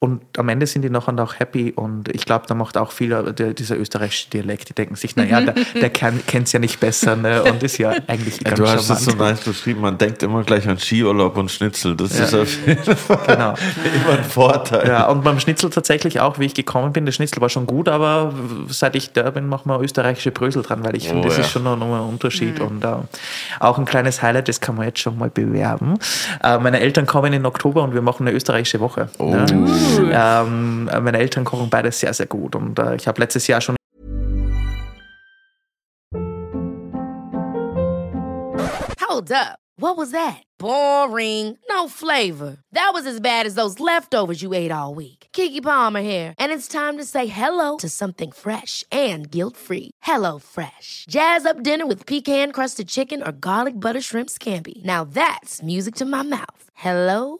und am Ende sind die nachher auch happy und ich glaube, da macht auch viel der, dieser österreichische Dialekt. Die denken sich, naja, der, [LAUGHS] der kennt es ja nicht besser ne? und ist ja eigentlich ja, ganz Du hast es so nice beschrieben, man denkt immer gleich an Skiurlaub und Schnitzel. Das ja. ist auf jeden [LAUGHS] Fall genau. immer ein Vorteil. Ja, und beim Schnitzel tatsächlich auch, wie ich gekommen bin, der Schnitzel war schon gut, aber seit ich da bin, machen wir österreichische Brösel dran, weil ich oh, finde, das ja. ist schon noch, noch ein Unterschied mhm. und äh, auch ein kleines Highlight, das kann man jetzt schon mal bewerben. Äh, meine Eltern kommen in Oktober und wir machen eine österreichische Woche. Oh. Ne? Ähm, meine Eltern kochen beides sehr, sehr gut. Und äh, ich habe letztes Jahr schon. Hold up. What was that? Boring. No flavor. That was as bad as those leftovers you ate all week. Kiki Palmer here, and it's time to say hello to something fresh and guilt-free. Hello Fresh. Jazz up dinner with pecan-crusted chicken or garlic butter shrimp scampi. Now that's music to my mouth. Hello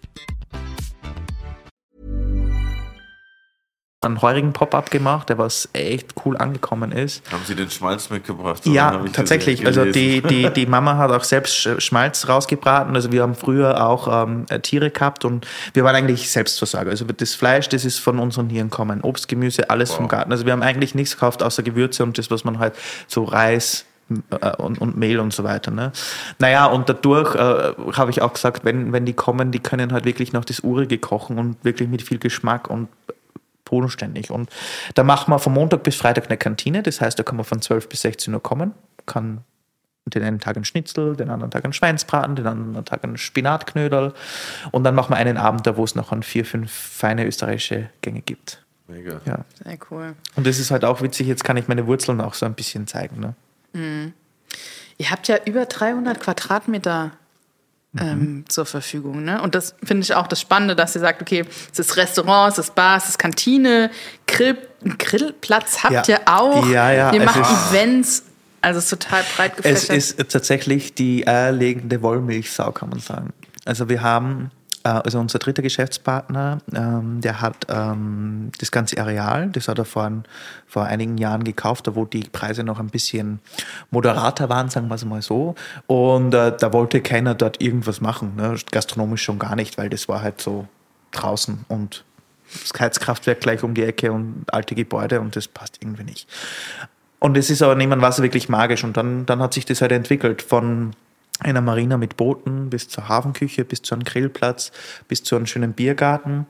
einen heurigen Pop-up gemacht, der was echt cool angekommen ist. Haben Sie den Schmalz mitgebracht? Ja, tatsächlich. Also die, gelesen. die, [LAUGHS] die Mama hat auch selbst Sch- Schmalz rausgebraten. Also wir haben früher auch ähm, äh, Tiere gehabt und wir waren eigentlich Selbstversorger. Also das Fleisch, das ist von unseren Tieren kommen. Obst, Gemüse, alles vom Garten. Also wir haben eigentlich nichts gekauft außer Gewürze und das, was man halt so Reis äh, und, und Mehl und so weiter. Ne? Naja, und dadurch äh, habe ich auch gesagt, wenn, wenn die kommen, die können halt wirklich noch das Urige kochen und wirklich mit viel Geschmack und bodenständig. Und da machen wir von Montag bis Freitag eine Kantine. Das heißt, da kann man von 12 bis 16 Uhr kommen, kann den einen Tag einen Schnitzel, den anderen Tag einen Schweinsbraten, den anderen Tag einen Spinatknödel. Und dann machen wir einen Abend da, wo es noch an vier, fünf feine österreichische Gänge gibt. Mega. Ja. Sehr cool. Und das ist halt auch witzig, jetzt kann ich meine Wurzeln auch so ein bisschen zeigen. Ne? Ihr habt ja über 300 Quadratmeter ähm, zur Verfügung. Ne? Und das finde ich auch das Spannende, dass ihr sagt, okay, es ist Restaurant, es ist Bar, es ist Kantine, Grill, Grillplatz habt Ja. ihr auch. Ja, ja, Ihr es macht Events. Also es ist total breit Es gefächert. ist tatsächlich die eierlegende Wollmilchsau, kann man sagen. Also wir haben, also unser dritter Geschäftspartner, ähm, der hat ähm, das ganze Areal, das hat er vor, vor einigen Jahren gekauft, da wo die Preise noch ein bisschen moderater waren, sagen wir es mal so. Und äh, da wollte keiner dort irgendwas machen, ne? gastronomisch schon gar nicht, weil das war halt so draußen und das Heizkraftwerk gleich um die Ecke und alte Gebäude und das passt irgendwie nicht. Und es ist aber niemand Wasser wirklich magisch. Und dann, dann hat sich das halt entwickelt von einer Marina mit Booten bis zur Hafenküche, bis zu einem Grillplatz, bis zu einem schönen Biergarten.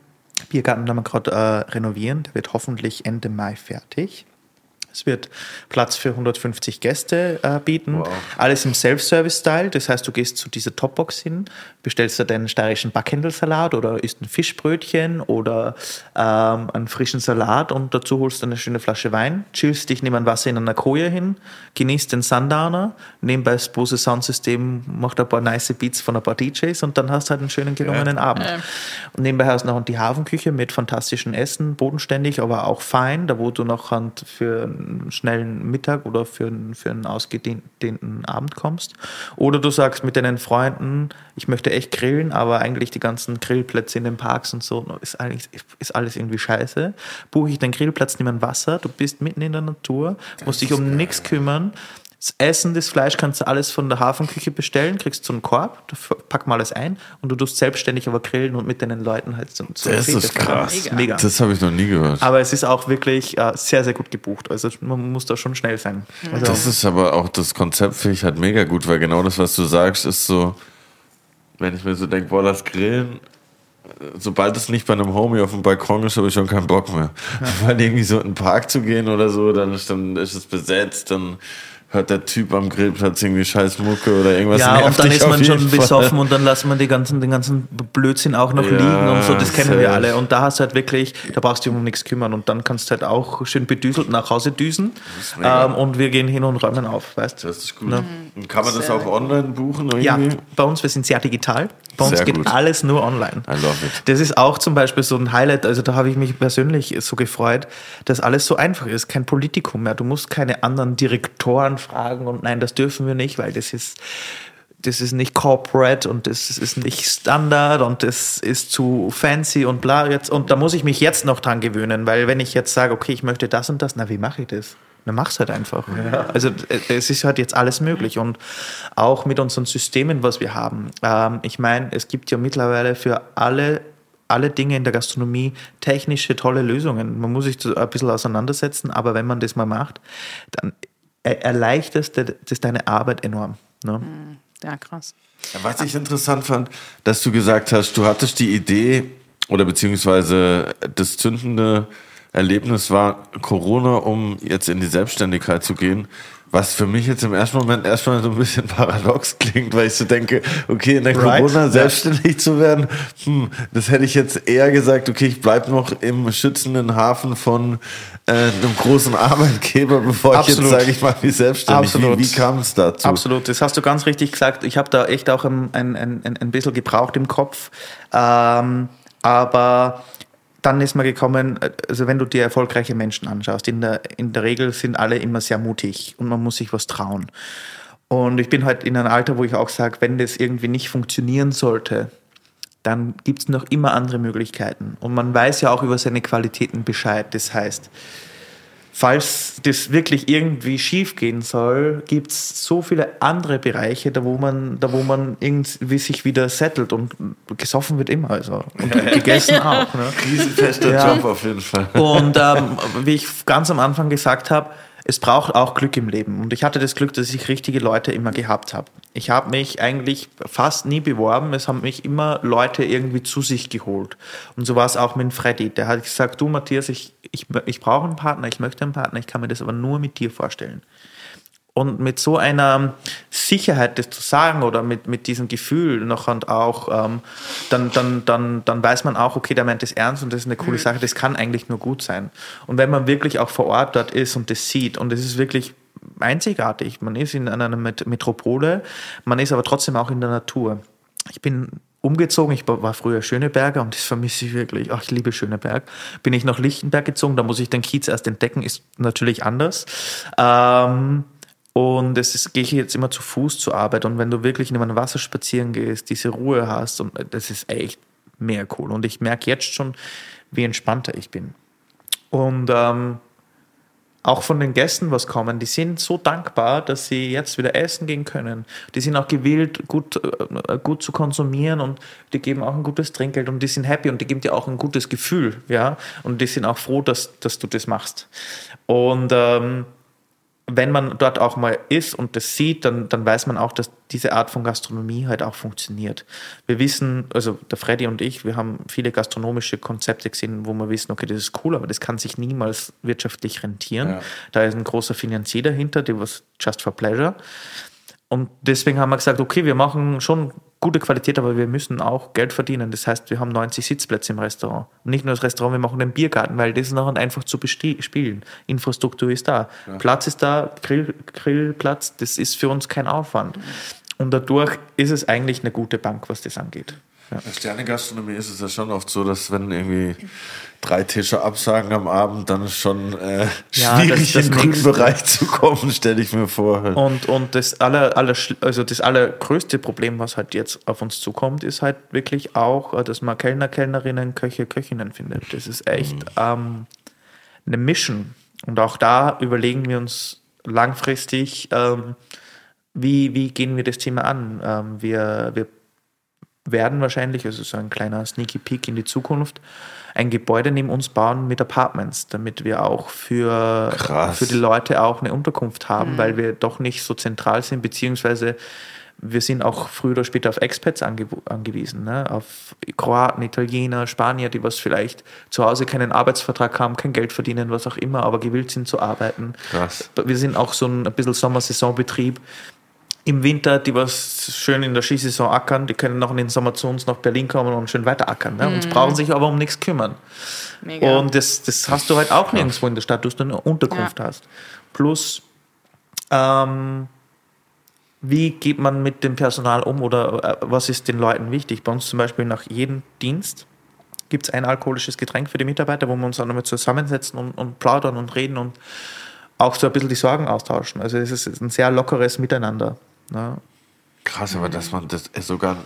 Biergarten, den wir gerade äh, renovieren, der wird hoffentlich Ende Mai fertig. Es wird Platz für 150 Gäste äh, bieten. Alles im Self-Service-Style. Das heißt, du gehst zu dieser Topbox hin, bestellst dir deinen steirischen Backhändelsalat oder isst ein Fischbrötchen oder ähm, einen frischen Salat und dazu holst du eine schöne Flasche Wein, chillst dich neben ein Wasser in einer Koje hin, genießt den Sundowner, nebenbei das Bose Soundsystem macht ein paar nice Beats von ein paar DJs und dann hast du halt einen schönen gelungenen Abend. Und nebenbei hast du noch die Hafenküche mit fantastischen Essen, bodenständig, aber auch fein, da wo du noch für einen schnellen Mittag oder für einen, für einen ausgedehnten Abend kommst. Oder du sagst mit deinen Freunden, ich möchte echt grillen, aber eigentlich die ganzen Grillplätze in den Parks und so ist eigentlich ist alles irgendwie scheiße. Buche ich den Grillplatz, nimm ein Wasser, du bist mitten in der Natur, musst dich um nichts kümmern. Das Essen, das Fleisch kannst du alles von der Hafenküche bestellen, kriegst so einen Korb, da pack mal alles ein und du tust selbstständig aber grillen und mit deinen Leuten halt so so Das ist krass. Mega. Das habe ich noch nie gehört. Aber es ist auch wirklich äh, sehr, sehr gut gebucht. Also man muss da schon schnell sein. Also, Das ist aber auch das Konzept, finde ich halt mega gut, weil genau das, was du sagst, ist so, wenn ich mir so denke, boah, das Grillen, sobald es nicht bei einem Homie auf dem Balkon ist, habe ich schon keinen Bock mehr. [LAUGHS] Weil irgendwie so in den Park zu gehen oder so, dann ist, dann ist es besetzt, dann hört der Typ am Grillplatz irgendwie scheiß Mucke oder irgendwas. ja, nervt und dann ist man schon Fall. besoffen und dann lassen wir die ganzen, den ganzen Blödsinn auch noch Ja, liegen und so, das kennen wir alle. Und da hast du halt wirklich, da brauchst du dich um nichts kümmern und dann kannst du halt auch schön bedüselt nach Hause düsen ähm, und wir gehen hin und räumen auf, weißt du? Das ist gut. Und kann man das auch online buchen? Ja, Irgendwie? bei uns, wir sind sehr digital. Bei uns Sehr geht gut. alles nur online. I love it. Das ist auch zum Beispiel so ein Highlight, also da habe ich mich persönlich so gefreut, dass alles so einfach ist, kein Politikum mehr. Du musst keine anderen Direktoren fragen und nein, das dürfen wir nicht, weil das ist, das ist nicht corporate und das ist nicht Standard und das ist zu fancy und bla jetzt. Und da muss ich mich jetzt noch dran gewöhnen, weil wenn ich jetzt sage, okay, ich möchte das und das, na, wie mache ich das? Dann mach's halt einfach. Also äh, es ist halt jetzt alles möglich und auch mit unseren Systemen, was wir haben. Ähm, ich meine, es gibt ja mittlerweile für alle alle Dinge in der Gastronomie technische tolle Lösungen. Man muss sich ein bisschen auseinandersetzen, aber wenn man das mal macht, dann er- erleichtert das deine Arbeit enorm. Ne? Ja, krass. Was ich interessant fand, dass du gesagt hast, du hattest die Idee oder beziehungsweise das zündende Erlebnis war Corona, um jetzt in die Selbstständigkeit zu gehen. Was für mich jetzt im ersten Moment erstmal so ein bisschen [LAUGHS] paradox klingt, weil ich so denke, okay, in der Right. Corona selbstständig zu werden, hm, das hätte ich jetzt eher gesagt, okay, ich bleib noch im schützenden Hafen von äh, einem großen [LAUGHS] Arbeitgeber, bevor ich Absolut. jetzt sage, ich mache mich selbstständig. Absolut. Wie, wie kam es dazu? Absolut, das hast du ganz richtig gesagt. Ich habe da echt auch ein, ein, ein, ein bisschen gebraucht im Kopf. Ähm, aber dann ist mir gekommen, also wenn du dir erfolgreiche Menschen anschaust, in der, in der Regel sind alle immer sehr mutig und man muss sich was trauen. Und ich bin halt in einem Alter, wo ich auch sage, wenn das irgendwie nicht funktionieren sollte, dann gibt es noch immer andere Möglichkeiten. Und man weiß ja auch über seine Qualitäten Bescheid. Das heißt, falls das wirklich irgendwie schief gehen soll, gibt es so viele andere Bereiche, da wo man, da wo man irgendwie sich wieder settelt und gesoffen wird immer, also und [LAUGHS] gegessen auch. Ne? Riesenfester Ja. Job auf jeden Fall. Und ähm, wie ich ganz am Anfang gesagt habe, es braucht auch Glück im Leben. Und ich hatte das Glück, dass ich richtige Leute immer gehabt habe. Ich habe mich eigentlich fast nie beworben. Es haben mich immer Leute irgendwie zu sich geholt. Und so war es auch mit Freddy. Der hat gesagt, du Matthias, ich, ich, ich brauche einen Partner, ich möchte einen Partner, ich kann mir das aber nur mit dir vorstellen. Und mit so einer Sicherheit, das zu sagen oder mit, mit diesem Gefühl noch und auch, ähm, dann, dann, dann, dann weiß man auch, okay, der meint das ernst und das ist eine coole Sache, das kann eigentlich nur gut sein. Und wenn man wirklich auch vor Ort dort ist und das sieht und es ist wirklich einzigartig, man ist in einer Met- Metropole, man ist aber trotzdem auch in der Natur. Ich bin umgezogen, ich war früher Schöneberger und das vermisse ich wirklich. Ach, ich liebe Schöneberg. Bin ich nach Lichtenberg gezogen, da muss ich den Kiez erst entdecken, ist natürlich anders. Ähm, und es ist, gehe ich jetzt immer zu Fuß zur Arbeit und wenn du wirklich in einem Wasser spazieren gehst, diese Ruhe hast und das ist echt mehr cool. Und ich merke jetzt schon, wie entspannter ich bin. Und ähm, auch von den Gästen was kommen, die sind so dankbar, dass sie jetzt wieder essen gehen können. Die sind auch gewillt, gut, äh, gut zu konsumieren und die geben auch ein gutes Trinkgeld und die sind happy und die geben dir auch ein gutes Gefühl, ja. Und die sind auch froh, dass, dass du das machst. Und ähm, wenn man dort auch mal ist und das sieht, dann, dann weiß man auch, dass diese Art von Gastronomie halt auch funktioniert. Wir wissen, also der Freddy und ich, wir haben viele gastronomische Konzepte gesehen, wo wir wissen, okay, das ist cool, aber das kann sich niemals wirtschaftlich rentieren. Ja. Da ist ein großer Finanzier dahinter, die was just for pleasure. Und deswegen haben wir gesagt, okay, wir machen schon gute Qualität, aber wir müssen auch Geld verdienen. Das heißt, wir haben 90 Sitzplätze im Restaurant. Und nicht nur das Restaurant, wir machen den Biergarten, weil das ist noch einfach zu besti- spielen. Infrastruktur ist da. Platz ist da, Grill, Grillplatz, das ist für uns kein Aufwand. Und dadurch ist es eigentlich eine gute Bank, was das angeht. Ja. In der Sternegastronomie ist es ja schon oft so, dass wenn irgendwie drei Tische absagen am Abend, dann ist schon äh, Ja, schwierig das- das in den nächste- Bereich zu kommen, stelle ich mir vor. Und, und das, aller, aller, also das allergrößte Problem, was halt jetzt auf uns zukommt, ist halt wirklich auch, äh, dass man Kellner, Kellnerinnen, Köche, Köchinnen findet. Das ist echt ähm, eine Mission. Und auch da überlegen wir uns langfristig, ähm, wie, wie gehen wir das Thema an. Ähm, wir, wir werden wahrscheinlich, also so ein kleiner Sneaky Peek in die Zukunft, ein Gebäude neben uns bauen mit Apartments, damit wir auch für, Krass. für die Leute auch eine Unterkunft haben, weil wir doch nicht so zentral sind, beziehungsweise wir sind auch früher oder später auf Expats ange angewiesen, ne? auf Kroaten, Italiener, Spanier, die was vielleicht zu Hause keinen Arbeitsvertrag haben, kein Geld verdienen, was auch immer, aber gewillt sind zu arbeiten. Krass. Wir sind auch so ein, ein bisschen Sommersaisonbetrieb. Im Winter, die was schön in der Skisaison ackern, die können noch in den Sommer zu uns nach Berlin kommen und schön weiter ackern. Ne? Und brauchen sich aber um nichts kümmern. Mega. Und das, das hast du halt auch nirgendwo in der Stadt, dass du eine Unterkunft Ja. hast. Plus, ähm, wie geht man mit dem Personal um oder äh, was ist den Leuten wichtig? Bei uns zum Beispiel nach jedem Dienst gibt es ein alkoholisches Getränk für die Mitarbeiter, wo wir uns dann einmal zusammensetzen und, und plaudern und reden und auch so ein bisschen die Sorgen austauschen. Also es ist ein sehr lockeres Miteinander. Ne? Krass, aber dass man das ist sogar.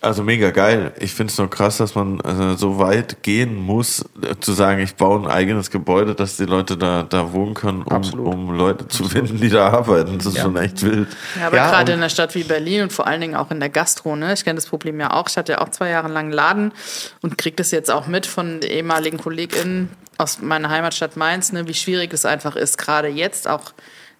Also mega geil. Ich finde es nur krass, dass man also so weit gehen muss, äh, zu sagen, ich baue ein eigenes Gebäude, dass die Leute da, da wohnen können, um, um Leute zu finden, die da arbeiten. Das ist Ja. schon echt wild. Ja, aber Ja, gerade in einer Stadt wie Berlin und vor allen Dingen auch in der Gastro, ne? Ich kenne das Problem ja auch. Ich hatte ja auch zwei Jahre lang einen Laden und kriege das jetzt auch mit von ehemaligen KollegInnen aus meiner Heimatstadt Mainz, ne? wie schwierig es einfach ist, gerade jetzt auch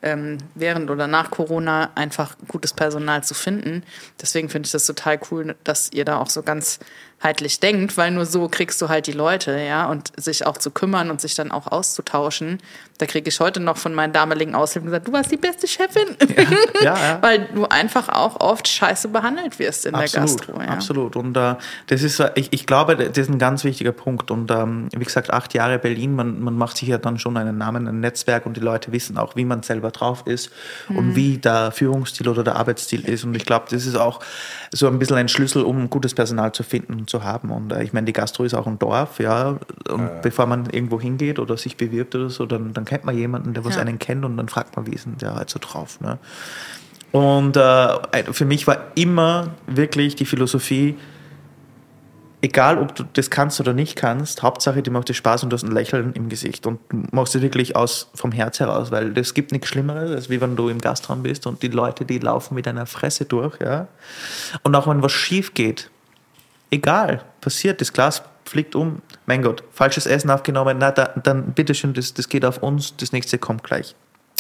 ähm, während oder nach Corona einfach gutes Personal zu finden. Deswegen finde ich das total cool, dass ihr da auch so ganz heitlich denkt, weil nur so kriegst du halt die Leute, ja, und sich auch zu kümmern und sich dann auch auszutauschen. Da kriege ich heute noch von meinen damaligen Aushilfen gesagt, du warst die beste Chefin. Ja, ja, ja. [LAUGHS] weil du einfach auch oft scheiße behandelt wirst in absolut, der Gastro. Ja. Absolut. Und äh, das ist, äh, ich, ich glaube, das ist ein ganz wichtiger Punkt. Und ähm, wie gesagt, acht Jahre Berlin, man, man macht sich ja dann schon einen Namen, ein Netzwerk und die Leute wissen auch, wie man selber drauf ist Mhm. und wie der Führungsstil oder der Arbeitsstil ist. Und ich glaube, das ist auch so ein bisschen ein Schlüssel, um gutes Personal zu finden und zu haben. Und äh, ich meine, die Gastro ist auch ein Dorf, ja. Und bevor man irgendwo hingeht oder sich bewirbt oder so, dann, dann kennt man jemanden, der was Ja. einen kennt und dann fragt man, wie ist denn der halt so drauf. Ne? Und äh, für mich war immer wirklich die Philosophie, egal ob du das kannst oder nicht kannst, Hauptsache, dir macht es Spaß und du hast ein Lächeln im Gesicht und du machst es wirklich aus vom Herz heraus, weil es gibt nichts Schlimmeres, als wie wenn du im Gastraum bist und die Leute, die laufen mit einer Fresse durch, ja. Und auch wenn was schief geht, egal, passiert, das Glas fliegt um, mein Gott, falsches Essen aufgenommen, na, da, dann bitteschön, das, das geht auf uns, das nächste kommt gleich.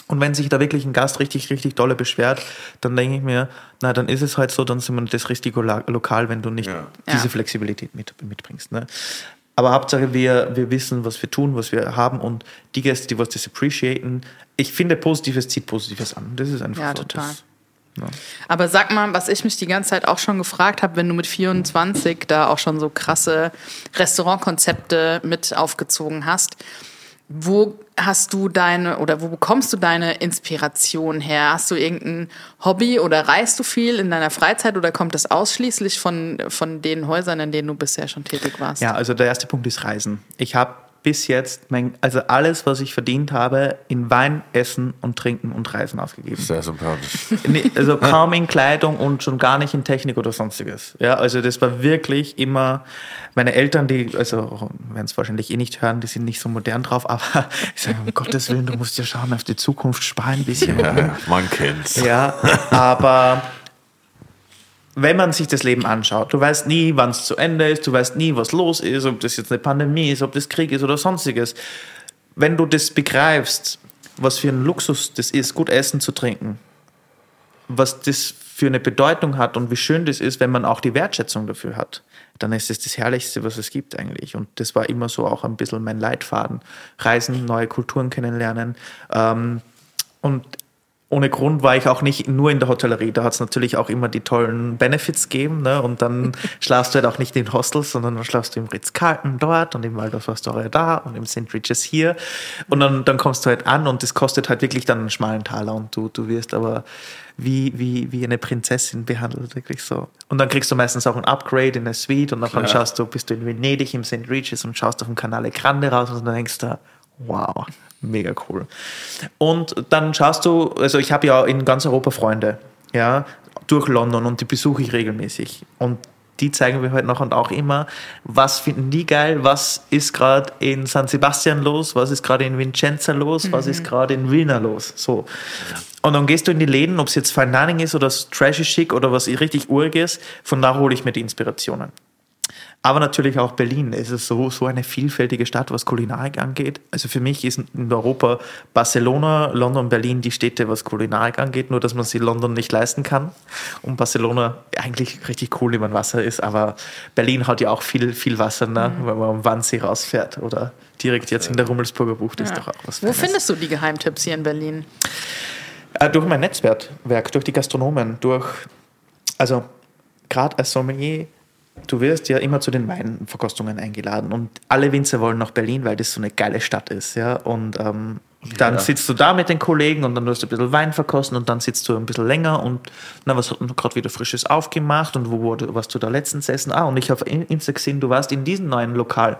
Und wenn sich da wirklich ein Gast richtig, richtig dolle beschwert, dann denke ich mir, na, dann ist es halt so, dann sind wir das richtige Lokal, wenn du nicht diese Ja. Flexibilität mit, mitbringst. Ne? Aber Hauptsache, wir, wir wissen, was wir tun, was wir haben und die Gäste, die was das appreciaten, ich finde, Positives zieht Positives an. Das ist einfach Ja, so. total. Das, Aber sag mal, was ich mich die ganze Zeit auch schon gefragt habe, wenn du mit 24 da auch schon so krasse Restaurantkonzepte mit aufgezogen hast, wo hast du deine oder wo bekommst du deine Inspiration her? Hast du irgendein Hobby oder reist du viel in deiner Freizeit oder kommt das ausschließlich von, von den Häusern, in denen du bisher schon tätig warst? Ja, also der erste Punkt ist Reisen. Ich habe bis jetzt, mein, also alles, was ich verdient habe, in Wein, Essen und Trinken und Reisen ausgegeben. Sehr sympathisch. Nee, also [LAUGHS] kaum in Kleidung und schon gar nicht in Technik oder sonstiges. Ja, also das war wirklich immer meine Eltern, die, also werden es wahrscheinlich eh nicht hören, die sind nicht so modern drauf, aber [LAUGHS] ich sage, um Gottes Willen, du musst ja schauen auf die Zukunft, sparen ein bisschen. Ja, man kennt's. Ja, aber wenn man sich das Leben anschaut, du weißt nie, wann es zu Ende ist, du weißt nie, was los ist, ob das jetzt eine Pandemie ist, ob das Krieg ist oder sonstiges. Wenn du das begreifst, was für ein Luxus das ist, gut essen zu trinken, was das für eine Bedeutung hat und wie schön das ist, wenn man auch die Wertschätzung dafür hat, dann ist es das Herrlichste, was es gibt eigentlich. Und das war immer so auch ein bisschen mein Leitfaden. Reisen, neue Kulturen kennenlernen. Ähm, und ohne Grund war ich auch nicht nur in der Hotellerie. Da hat es natürlich auch immer die tollen Benefits gegeben. Ne? Und dann [LAUGHS] schlafst du halt auch nicht in Hostels, sondern dann schlafst du im Ritz-Carlton dort und im Waldorf Astoria da und im St. Regis hier. Und dann, dann kommst du halt an und das kostet halt wirklich dann einen schmalen Taler und du, du wirst aber wie, wie, wie eine Prinzessin behandelt, wirklich so. Und dann kriegst du meistens auch ein Upgrade in der Suite und dann schaust du, bist du in Venedig im St. Regis und schaust auf dem Canale Grande raus und dann denkst du, wow, mega cool. Und dann schaust du, also ich habe ja in ganz Europa Freunde, ja, durch London und die besuche ich regelmäßig. Und die zeigen mir halt noch und auch immer, was finden die geil, was ist gerade in San Sebastian los, was ist gerade in Vincenza los, was ist gerade in Vilna los. So. Und dann gehst du in die Läden, ob es jetzt Fine Dining ist oder trashy chic oder was richtig uriges, von da hole ich mir die Inspirationen. Aber natürlich auch Berlin. Es ist so, so eine vielfältige Stadt, was Kulinarik angeht. Also für mich ist in Europa Barcelona, London, Berlin die Städte, was Kulinarik angeht, nur dass man sie London nicht leisten kann. Und Barcelona eigentlich richtig cool, wenn man Wasser ist, aber Berlin hat ja auch viel, viel Wasser, ne? wenn man am Wannsee rausfährt oder direkt jetzt in der Rummelsburger Bucht ist doch auch was. Wo Feines. findest du die Geheimtipps hier in Berlin? Äh, durch mein Netzwerk, durch die Gastronomen, durch, also gerade als Sommelier, du wirst ja immer zu den Weinverkostungen eingeladen und alle Winzer wollen nach Berlin, weil das so eine geile Stadt ist, ja, und ähm, dann sitzt du da mit den Kollegen und dann wirst du ein bisschen Wein verkosten und dann sitzt du ein bisschen länger und na, was hat denn gerade wieder Frisches aufgemacht und wo wurde, warst du da letztens essen? Ah, und ich habe in Insta gesehen, du warst in diesem neuen Lokal.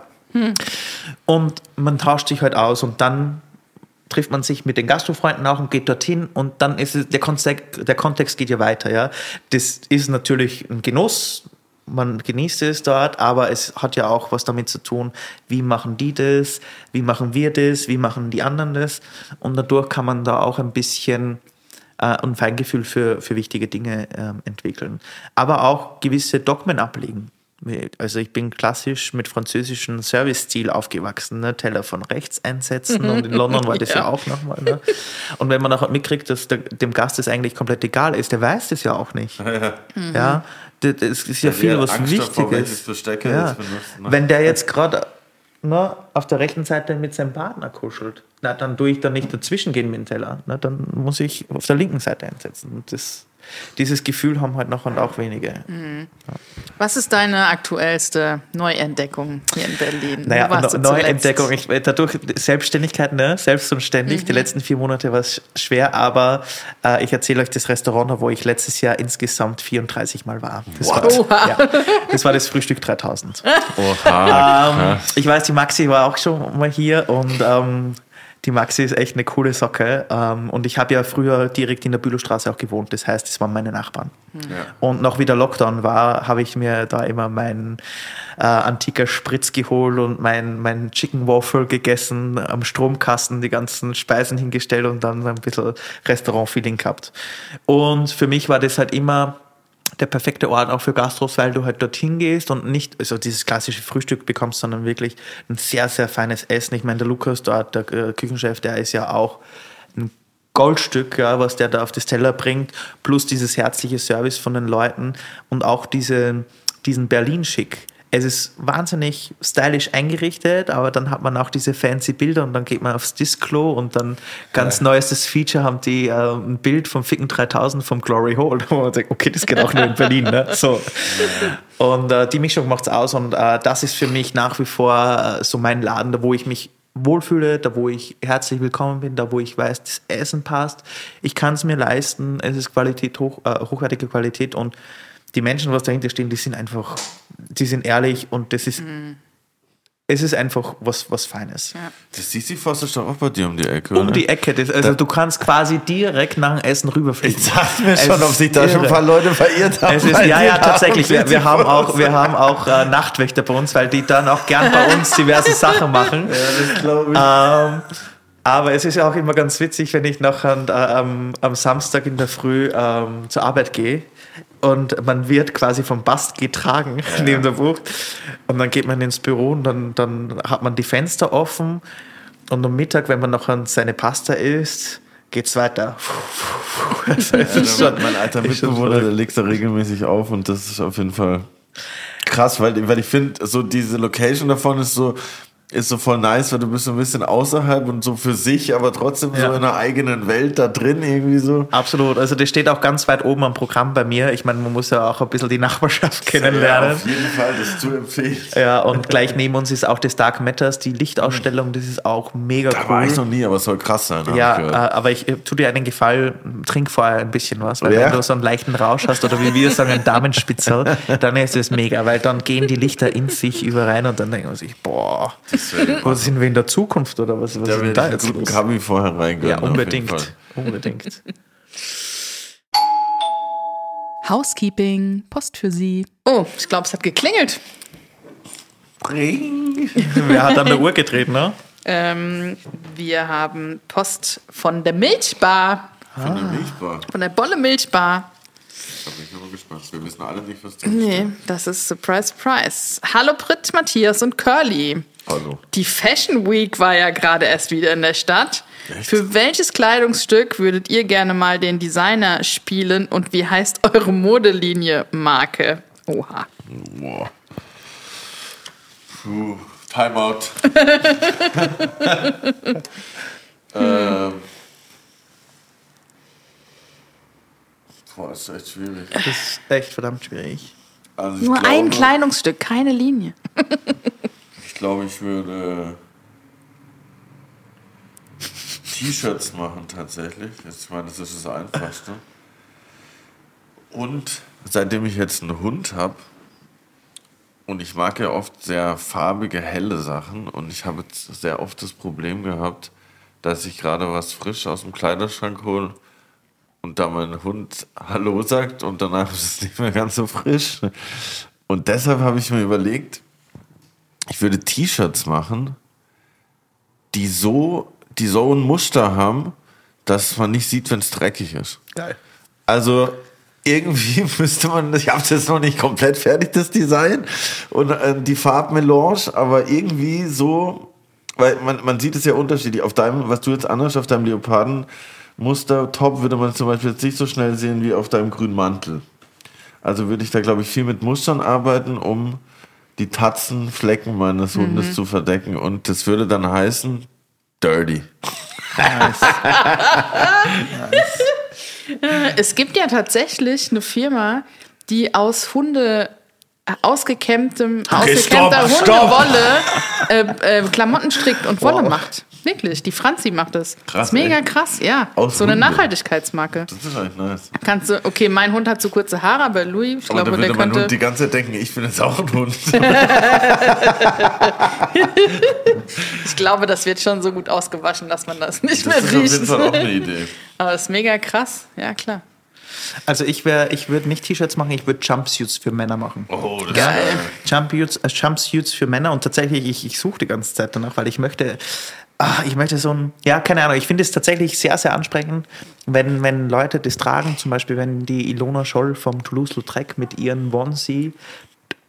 Und man tauscht sich halt aus und dann trifft man sich mit den Gastrofreunden auch und geht dorthin und dann ist es, der Kontext, der Kontext geht ja weiter, ja. Das ist natürlich ein Genuss, man genießt es dort, aber es hat ja auch was damit zu tun, wie machen die das, wie machen wir das, wie machen die anderen das und dadurch kann man da auch ein bisschen äh, ein Feingefühl für, für wichtige Dinge ähm, entwickeln. Aber auch gewisse Dogmen ablegen. Also ich bin klassisch mit französischem Service-Stil aufgewachsen. Ne? Teller von rechts einsetzen und in London war das [LAUGHS] ja, Ja. auch nochmal. Ne? Und wenn man auch mitkriegt, dass der, dem Gast das eigentlich komplett egal ist, der weiß das ja auch nicht. [LAUGHS] Ja, das, das ist ja Der viel, was Angst Wichtiges. Besteck er Ja. benutzt, ne? Wenn der jetzt gerade ne, auf der rechten Seite mit seinem Partner kuschelt, na, dann tue ich da nicht dazwischen gehen mit dem Teller. Na, dann muss ich auf der linken Seite einsetzen. Und das, dieses Gefühl haben halt noch und auch wenige. Was ist deine aktuellste Neuentdeckung hier in Berlin? Naja, Wo warst du zuletzt? Neuentdeckung. Ich, dadurch Selbstständigkeit, ne? selbst und ständig. Mhm. Die letzten vier Monate war es schwer, aber äh, ich erzähle euch das Restaurant, wo ich letztes Jahr insgesamt 34 Mal war. Das, war, Oha. ja, das war das Frühstück 3000. Oha. ähm, ich weiß, die Maxi war auch schon mal hier und ähm, die Maxi ist echt eine coole Socke. Ähm, und ich habe ja früher direkt in der Bülowstraße auch gewohnt. Das heißt, es waren meine Nachbarn. Und noch wie der Lockdown war, habe ich mir da immer meinen äh, antiker Spritz geholt und mein, mein Chicken Waffle gegessen, am Stromkasten die ganzen Speisen hingestellt und dann ein bisschen Restaurant-Feeling gehabt. Und für mich war das halt immer der perfekte Ort auch für Gastros, weil du halt dorthin gehst und nicht also dieses klassische Frühstück bekommst, sondern wirklich ein sehr, sehr feines Essen. Ich meine, der Lukas dort, der äh, Küchenchef, der ist ja auch ein Goldstück, ja, was der da auf das Teller bringt, plus dieses herzliche Service von den Leuten und auch diese, diesen Berlin-Schick. Es ist wahnsinnig stylisch eingerichtet, aber dann hat man auch diese fancy Bilder und dann geht man aufs Disco und dann ganz neuestes Feature haben die äh, ein Bild vom Ficken 3000 vom Glory Hole. [LAUGHS] Und man denkt, okay, das geht auch nur in Berlin. Ne? So. Und äh, die Mischung macht's aus und äh, das ist für mich nach wie vor äh, so mein Laden, da wo ich mich wohlfühle, da wo ich herzlich willkommen bin, da wo ich weiß, das Essen passt. Ich kann es mir leisten, es ist Qualität, hoch, äh, hochwertige Qualität und die Menschen, was dahinter stehen, die sind einfach, die sind ehrlich und das ist, es ist einfach was, was Feines. Das Sisyphos ist doch auch bei dir um die Ecke, Um oder? die Ecke, das, also du kannst quasi direkt nach dem Essen rüberfliegen. Ich dachte mir Es schon, ob sich da schon ein paar Leute verirrt haben. Es ist, ja, ja, da tatsächlich. Wir, wir haben auch, wir haben auch äh, Nachtwächter bei uns, weil die dann auch gern bei uns diverse [LAUGHS] Sachen machen. Ja, das glaube ich. Ähm, aber es ist ja auch immer ganz witzig, wenn ich nachher äh, am, am Samstag in der Früh ähm, zur Arbeit gehe und man wird quasi vom Bast getragen neben der Bucht und dann geht man ins Büro und dann, dann hat man die Fenster offen. Und am Mittag, wenn man noch an seine Pasta isst, geht's weiter. [LAUGHS] Also Ja, schon- mein alter Mitbewohner, der legt da regelmäßig auf und das ist auf jeden Fall krass, weil, weil ich finde, so diese Location davon ist so, ist so voll nice, weil du bist so ein bisschen außerhalb und so für sich, aber trotzdem so Ja. in einer eigenen Welt da drin irgendwie so. Absolut, also das steht auch ganz weit oben am Programm bei mir. Ich meine, man muss ja auch ein bisschen die [LAUGHS] Nachbarschaft Ja, kennenlernen. auf jeden Fall, das zu empfehlen. Ja, und gleich neben uns ist auch das Dark Matters, die Lichtausstellung, das ist auch mega Da war ich cool. noch nie, aber es soll krass sein. Ja, ich äh, aber ich äh, tu dir einen Gefallen, trink vorher ein bisschen was, weil Ja. wenn du so einen leichten Rausch hast oder wie wir sagen, einen Damenspitzel, dann ist es mega, weil dann gehen die Lichter in sich über rein und dann denkt man sich, boah, wo [LAUGHS] sind wir in der Zukunft oder was, was Da ist denn will ich da jetzt guten los? Kabi vorher reingehen. Ja, unbedingt, unbedingt. [LAUGHS] Housekeeping, Post für Sie. Oh, ich glaube, es hat geklingelt. [LAUGHS] Wer hat an der Uhr gedreht, ne? Ähm, wir haben Post von der Milchbar, Von der Milchbar. von der Bolle Milchbar. Da bin ich aber gespannt. Wir wissen alle nicht, was drin Nee, das ist Surprise, Surprise. Hallo Brit, Matthias und Curly. Hallo. Die Fashion Week war ja gerade erst wieder in der Stadt. Für welches Kleidungsstück würdet ihr gerne mal den Designer spielen und wie heißt eure Modelinie Marke? Oha. Boah. Puh, Timeout. [LAUGHS] ähm. Boah, ist echt schwierig. Das ist echt verdammt schwierig. Also Nur glaube, ein Kleidungsstück, keine Linie. Ich glaube, ich würde T-Shirts machen tatsächlich. Ich meine, das ist das Einfachste. Und seitdem ich jetzt einen Hund habe, und ich mag ja oft sehr farbige, helle Sachen, und ich habe jetzt sehr oft das Problem gehabt, dass ich gerade was frisch aus dem Kleiderschrank hole und da mein Hund Hallo sagt und danach ist es nicht mehr ganz so frisch. Und deshalb habe ich mir überlegt, ich würde T-Shirts machen, die so, die so ein Muster haben, dass man nicht sieht, wenn es dreckig ist. Geil. Also irgendwie [LAUGHS] müsste man, ich habe es jetzt noch nicht komplett fertig, das Design und äh, die Farbmelange, aber irgendwie so, weil man, man sieht es ja unterschiedlich. Auf deinem, was du jetzt anhast, auf deinem Leopardenmuster Top würde man zum Beispiel jetzt nicht so schnell sehen wie auf deinem grünen Mantel. Also würde ich da, glaube ich, viel mit Mustern arbeiten, um die Tatzenflecken meines Hundes zu verdecken. Und das würde dann heißen Dirty. Es gibt ja tatsächlich eine Firma, die aus Hunde äh, ausgekämmtem, ausgekämmter stopp, stopp. Hundewolle äh, äh, Klamotten strickt und Wolle macht. Wirklich, die Franzi macht das. Krass, das ist mega echt? krass, ja. Aus so eine Hunde. Nachhaltigkeitsmarke. Das ist eigentlich nice. Kannst du, okay, mein Hund hat zu kurze Haare, aber Louis, ich Aber glaube, dann der könnte. Hund die ganze Zeit denken, ich bin jetzt auch ein Hund. [LAUGHS] Ich glaube, das wird schon so gut ausgewaschen, dass man das nicht Das ist mehr auf jeden riecht. Fall auch eine Idee. Aber das ist mega krass, ja klar. Also ich wäre, ich würde nicht T-Shirts machen, ich würde Jumpsuits für Männer machen. Oh, das Geil. Jumpsuits, äh, Jumpsuits für Männer und tatsächlich, ich, ich suche die ganze Zeit danach, weil ich möchte, ah, ich möchte so ein, ja, keine Ahnung, ich finde es tatsächlich sehr, sehr ansprechend, wenn, wenn Leute das tragen, zum Beispiel wenn die Ilona Scholl vom Toulouse-Lautrec mit ihren Onesie,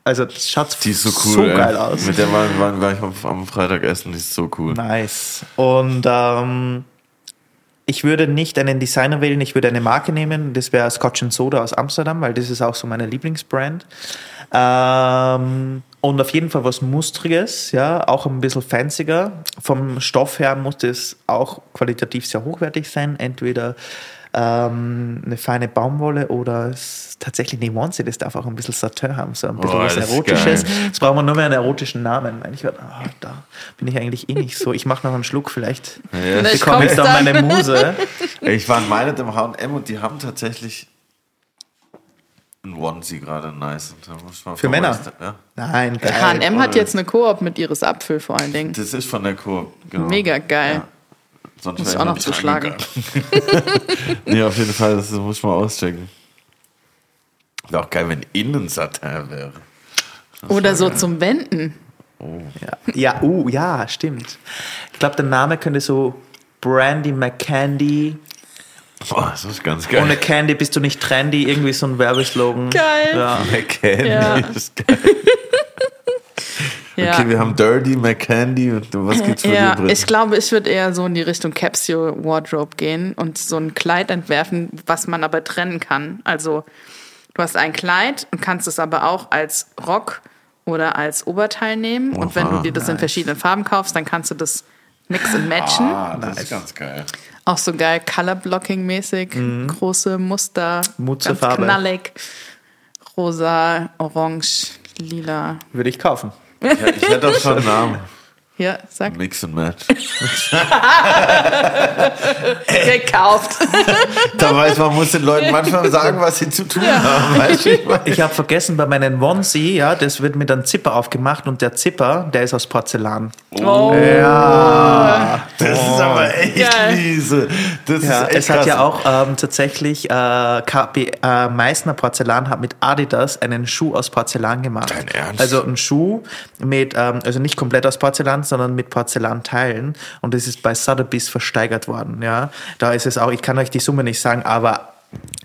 also das schaut Die ist so cool. so ey. geil aus. Mit der war, war, war ich am Freitag essen, die ist so cool. Nice. Und ähm, ich würde nicht einen Designer wählen, ich würde eine Marke nehmen. Das wäre Scotch and Soda aus Amsterdam, weil das ist auch so meine Lieblingsbrand. Ähm, und auf jeden Fall was Mustriges, ja, auch ein bisschen fancier. Vom Stoff her muss das auch qualitativ sehr hochwertig sein. Entweder ähm, eine feine Baumwolle oder es, tatsächlich eine Onesie, das darf auch ein bisschen Satin haben, so ein bisschen Oh, was das ist Erotisches. Jetzt brauchen wir nur mehr einen erotischen Namen. Ich werd, ah, da bin ich eigentlich eh nicht so. Ich mache noch einen Schluck, vielleicht Vielleicht bekomme ich dann. meine Muse. [LAUGHS] Ich war in Meinet im H&M und die haben tatsächlich ein Onesie gerade nice. Und da muss man Für mal Männer? was- Ja. Nein, geil. H&M hat jetzt eine Koop mit Iris Apfel vor allen Dingen. Das ist von der Coop. Genau. Mega geil. Ja. Sonst Muss ich auch noch zuschlagen. [LAUGHS] nee, auf jeden Fall, das muss man auschecken. Wäre auch geil, wenn innen Satin wäre. Oder so zum Wenden. Ja, ja, uh, ja, stimmt. Ich glaube, der Name könnte so Brandy McCandy. Boah, das ist ganz geil. Ohne Candy bist du nicht trendy. Irgendwie so ein Werbeslogan. Geil. Ja. McCandy Ja. ist geil. [LAUGHS] Ja. Okay, wir haben Dirty, McCandy und was gibt's für Ja, dir, Britt? ich glaube, ich würde eher so in die Richtung Capsule Wardrobe gehen und so ein Kleid entwerfen, was man aber trennen kann. Also du hast ein Kleid und kannst es aber auch als Rock oder als Oberteil nehmen. Und wenn du dir das in verschiedenen Farben kaufst, dann kannst du das mix and matchen. Ah, das ist ganz geil. Auch so geil Color Blocking mäßig, große Muster, ganz Mutzerfarbe. knallig, rosa, orange, lila. Würde ich kaufen. Ja, ich hätte auch schon einen Namen. Ja, sag. Mix and Match. [LAUGHS] Gekauft. [LAUGHS] Da weiß man, muss den Leuten manchmal sagen, was sie zu tun haben. Weißt du? ich habe vergessen, bei meinen Onesie, ja, das wird mit einem Zipper aufgemacht und der Zipper, der ist aus Porzellan. Oh. Das ist aber echt Geil. miese. Das Ja, ist echt es hat krass. ja auch ähm, tatsächlich äh, KP, äh, Meißner Porzellan hat mit Adidas einen Schuh aus Porzellan gemacht. Dein Ernst? Also ein Schuh mit, ähm, also nicht komplett aus Porzellan, sondern mit Porzellanteilen. Und das ist bei Sotheby's versteigert worden. Ja, da ist es auch. Ich kann euch die Summe nicht sagen, aber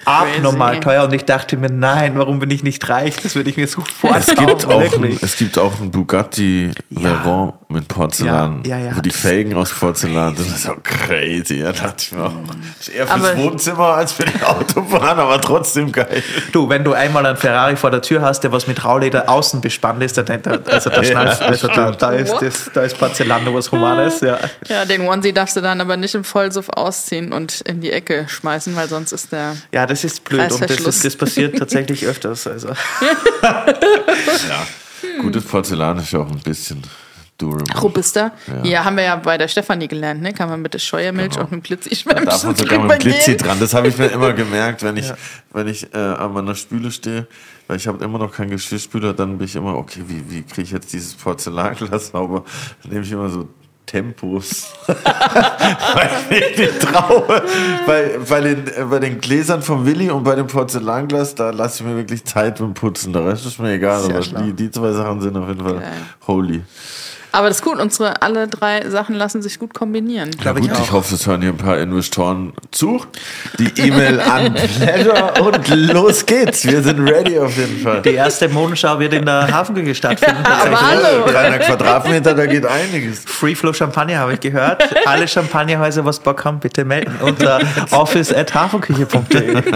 abnormal teuer. Und ich dachte mir, nein, warum bin ich nicht reich? Das würde ich mir sofort es gibt, auch ein, es gibt auch einen Bugatti Veyron mit Porzellan, Ja, ja, ja. wo die Felgen aus Porzellan sind. Das ist so crazy. Da dachte ich mir auch, das ist eher fürs Aber- Wohnzimmer als für die Autobahn, aber trotzdem geil. Du, wenn du einmal einen Ferrari vor der Tür hast, der was mit Rauleder außen bespannt ist, dann, dann, also da, [LAUGHS] schnallst, also da, da, ist, das, da ist Porzellan nur was Humanes. Ja. Ja, den Onesie darfst du dann aber nicht im Vollsuff ausziehen und in die Ecke schmeißen, weil sonst ist der. Ja, das ist blöd und das, ist, das passiert [LAUGHS] tatsächlich öfters. Also. Gutes Porzellan ist ja auch ein bisschen durable. Robuster. Ja. haben wir ja bei der Stefanie gelernt, ne? Kann man mit der Scheuermilch und mit Glitzi-Schwämmchen Da darf man sogar mit Glitzi dran. Das habe ich mir immer gemerkt, wenn [LAUGHS] ich, wenn ich äh, an meiner Spüle stehe, weil ich habe immer noch keinen Geschirrspüler, dann bin ich immer, okay, wie, wie kriege ich jetzt dieses Porzellanglas [LAUGHS] sauber? Dann nehme ich immer so Tempos, [LAUGHS] weil ich nicht traue. Bei, bei, den, äh, bei den Gläsern von Willi und bei dem Porzellanglas, da lasse ich mir wirklich Zeit beim Putzen. Der Rest ist mir egal, aber die, die zwei Sachen sind auf jeden Fall Geil. holy. Aber das ist gut, unsere alle drei Sachen lassen sich gut kombinieren. Ja, gut, ich, hoffe, es hören hier ein paar Investoren zu. Die E-Mail an [LAUGHS] Pleasure und los geht's. Wir sind ready auf jeden Fall. Die erste Modenschau wird in der Hafenküche stattfinden. Aber hallo. 300 Quadratmeter, da geht einiges. Free Flow Champagner habe ich gehört. Alle Champagnerhäuser, was Bock haben, bitte melden unter office.hafenküche.de. [LAUGHS]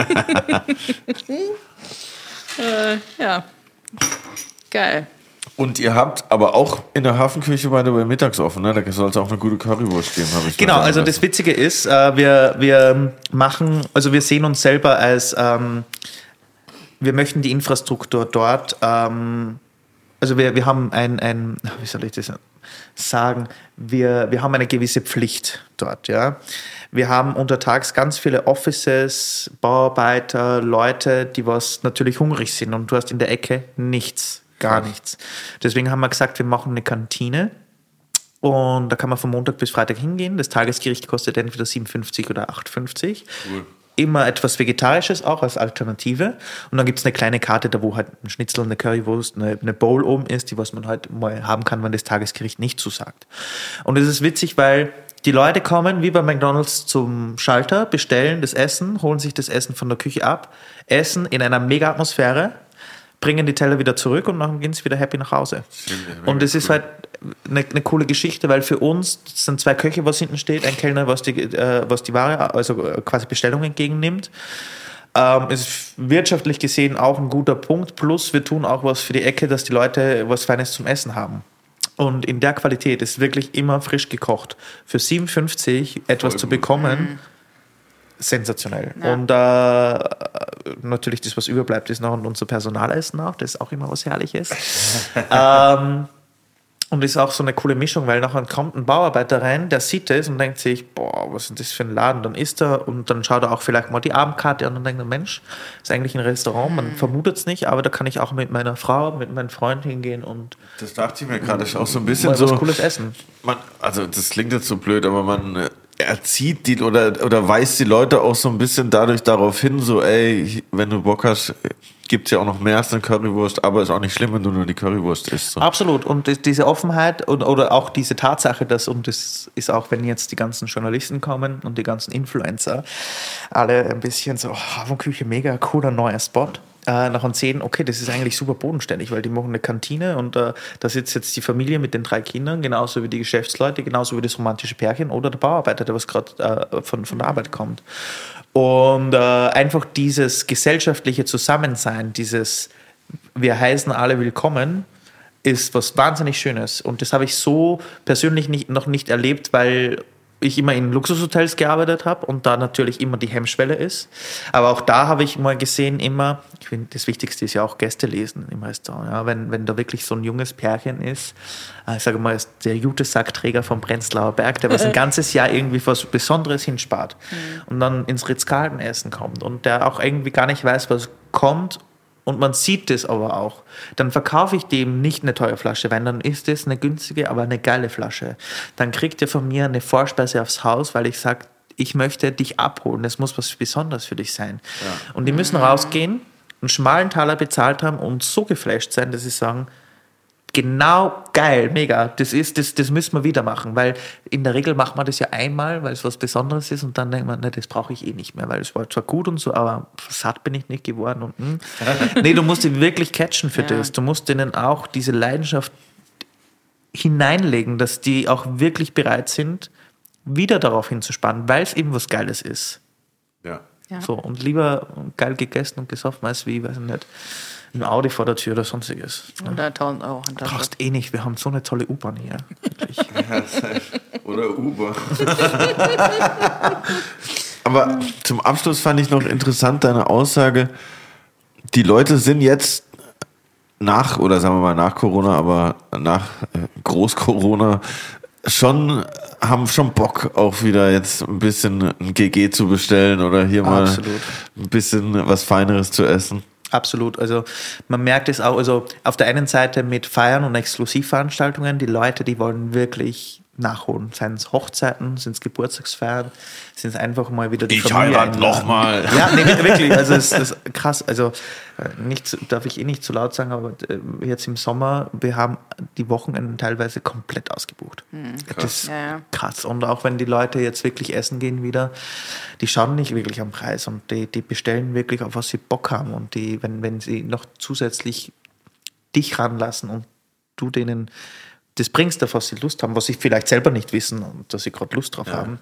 Äh, ja. Geil. Und ihr habt aber auch in der Hafenküche beide bei mittags offen, ne? Da soll es auch eine gute Currywurst geben, habe ich Genau, also das Witzige ist, äh, wir, wir machen, also wir sehen uns selber als, ähm, wir möchten die Infrastruktur dort, ähm, also wir, wir haben ein, ein, [LAUGHS] wie soll ich das sagen, wir, wir haben eine gewisse Pflicht dort, ja. Wir haben untertags ganz viele Offices, Bauarbeiter, Leute, die was natürlich hungrig sind und du hast in der Ecke nichts, gar nichts. Deswegen haben wir gesagt, wir machen eine Kantine. Und da kann man von Montag bis Freitag hingehen. Das Tagesgericht kostet entweder 7,50 oder 8,50. Immer etwas Vegetarisches auch als Alternative. Und dann gibt es eine kleine Karte, da wo halt ein Schnitzel, eine Currywurst, eine, eine Bowl oben ist, die was man halt mal haben kann, wenn das Tagesgericht nicht zusagt. Und es ist witzig, weil die Leute kommen wie bei McDonalds zum Schalter, bestellen das Essen, holen sich das Essen von der Küche ab, essen in einer mega Atmosphäre, bringen die Teller wieder zurück und dann gehen sie wieder happy nach Hause. Und es ist halt eine, eine coole Geschichte, weil für uns das sind zwei Köche, was hinten steht, ein Kellner, was die, äh, was die Ware, also äh, quasi Bestellung entgegennimmt. Ähm, ist wirtschaftlich gesehen auch ein guter Punkt. Plus wir tun auch was für die Ecke, dass die Leute was Feines zum Essen haben. Und in der Qualität ist wirklich immer frisch gekocht. Für 57 etwas zu bekommen, sensationell. Und äh, natürlich das, was überbleibt, ist noch unser Personalessen auch. Das ist auch immer was Herrliches. [LAUGHS] ähm, und ist auch so eine coole Mischung, weil nachher kommt ein Bauarbeiter rein, der sieht das und denkt sich, boah, was ist denn das für ein Laden? Dann isst er und dann schaut er auch vielleicht mal die Abendkarte an und denkt, Mensch, ist eigentlich ein Restaurant, man vermutet es nicht, aber da kann ich auch mit meiner Frau, mit meinem Freund hingehen und Das dachte ich mir gerade ist auch so ein bisschen mal so. Cooles essen. Man, also das klingt jetzt so blöd, aber man erzieht die oder, oder weist die Leute auch so ein bisschen dadurch darauf hin, so ey, wenn du Bock hast, äh, gibt's ja auch noch mehr als eine Currywurst, aber ist auch nicht schlimm, wenn du nur die Currywurst isst. So. Absolut. Und diese Offenheit und, oder auch diese Tatsache, dass, und das ist auch, wenn jetzt die ganzen Journalisten kommen und die ganzen Influencer, alle ein bisschen so, oh, Hafenküche, mega cooler neuer Spot. Äh, nachher sehen, okay, das ist eigentlich super bodenständig, weil die machen eine Kantine und äh, da sitzt jetzt die Familie mit den drei Kindern, genauso wie die Geschäftsleute, genauso wie das romantische Pärchen oder der Bauarbeiter, der was gerade äh, von, von der Arbeit kommt. Und äh, einfach dieses gesellschaftliche Zusammensein, dieses wir heißen alle willkommen, ist was wahnsinnig Schönes. Und das habe ich so persönlich nicht, noch nicht erlebt, weil ich immer in Luxushotels gearbeitet habe und da natürlich immer die Hemmschwelle ist. Aber auch da habe ich mal gesehen, immer, ich finde, das Wichtigste ist ja auch Gäste lesen im Restaurant. Ja, wenn, wenn da wirklich so ein junges Pärchen ist, äh, ich sage mal, ist der Jute-Sackträger vom Prenzlauer Berg, der was ein [LAUGHS] ganzes Jahr irgendwie was Besonderes hinspart und dann ins Ritz-Carlton essen kommt und der auch irgendwie gar nicht weiß, was kommt und man sieht das aber auch, dann verkaufe ich dem nicht eine teure Flasche Wein, dann ist das eine günstige, aber eine geile Flasche. Dann kriegt ihr von mir eine Vorspeise aufs Haus, weil ich sage, ich möchte dich abholen, das muss was Besonderes für dich sein. Und die müssen rausgehen, einen schmalen Taler bezahlt haben und so geflasht sein, dass sie sagen, genau geil, mega. Das ist, das, das müssen wir wieder machen, weil in der Regel macht man das ja einmal, weil es was Besonderes ist und dann denkt man, ne, das brauche ich eh nicht mehr, weil es war zwar gut und so, aber satt bin ich nicht geworden und hm. [LAUGHS] nee, du musst die wirklich catchen für das. Du musst denen auch diese Leidenschaft hineinlegen, dass die auch wirklich bereit sind, wieder darauf hinzuspannen, weil es eben was Geiles ist. Ja. Ja. So, und lieber geil gegessen und gesoffen als wie, weiß ich nicht, ein Audi vor der Tür oder sonstiges. Oder 1000 Euro Handtasche. Brauchst eh nicht, wir haben so eine tolle U-Bahn hier. [LAUGHS] Oder Uber. [LAUGHS] Aber zum Abschluss fand ich noch interessant deine Aussage, die Leute sind jetzt nach, oder sagen wir mal nach Corona, aber nach äh, Groß-Corona schon, haben schon Bock auch wieder jetzt ein bisschen ein GG zu bestellen oder hier mal Absolut. ein bisschen was Feineres zu essen. Absolut. Also man merkt es auch, also auf der einen Seite mit Feiern und Exklusivveranstaltungen, die Leute, die wollen wirklich nachholen. Seien es Hochzeiten, sind es Geburtstagsfeiern, sind es einfach mal wieder die Ich Familie heirat einladen. nochmal. [LAUGHS] Ja, nee, wirklich. Also es ist krass. Also äh, nicht, darf ich eh nicht zu laut sagen, aber äh, jetzt im Sommer, wir haben die Wochenenden teilweise komplett ausgebucht. Das ist Ja, ja. krass. Und auch wenn die Leute jetzt wirklich essen gehen wieder, die schauen nicht wirklich am Preis und die, die bestellen wirklich auf was sie Bock haben. Und die, wenn, wenn sie noch zusätzlich dich ranlassen und du denen das bringst, auf was sie Lust haben, was sie vielleicht selber nicht wissen und dass sie gerade Lust drauf haben,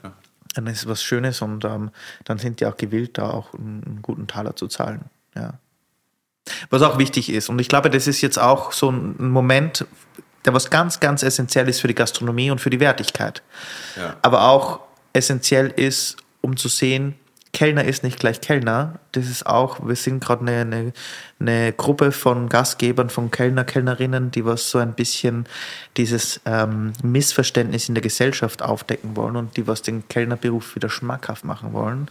dann ist es was Schönes und ähm, dann sind die auch gewillt, da auch einen, guten Taler zu zahlen. Ja. Was auch wichtig ist, und ich glaube, das ist jetzt auch so ein ein Moment, der was ganz, ganz essentiell ist für die Gastronomie und für die Wertigkeit. Ja. Aber auch essentiell ist, um zu sehen, Kellner ist nicht gleich Kellner. Das ist auch, wir sind gerade eine, eine, eine Gruppe von Gastgebern, von Kellner, Kellnerinnen, die was so ein bisschen dieses ähm, Missverständnis in der Gesellschaft aufdecken wollen und die was den Kellnerberuf wieder schmackhaft machen wollen.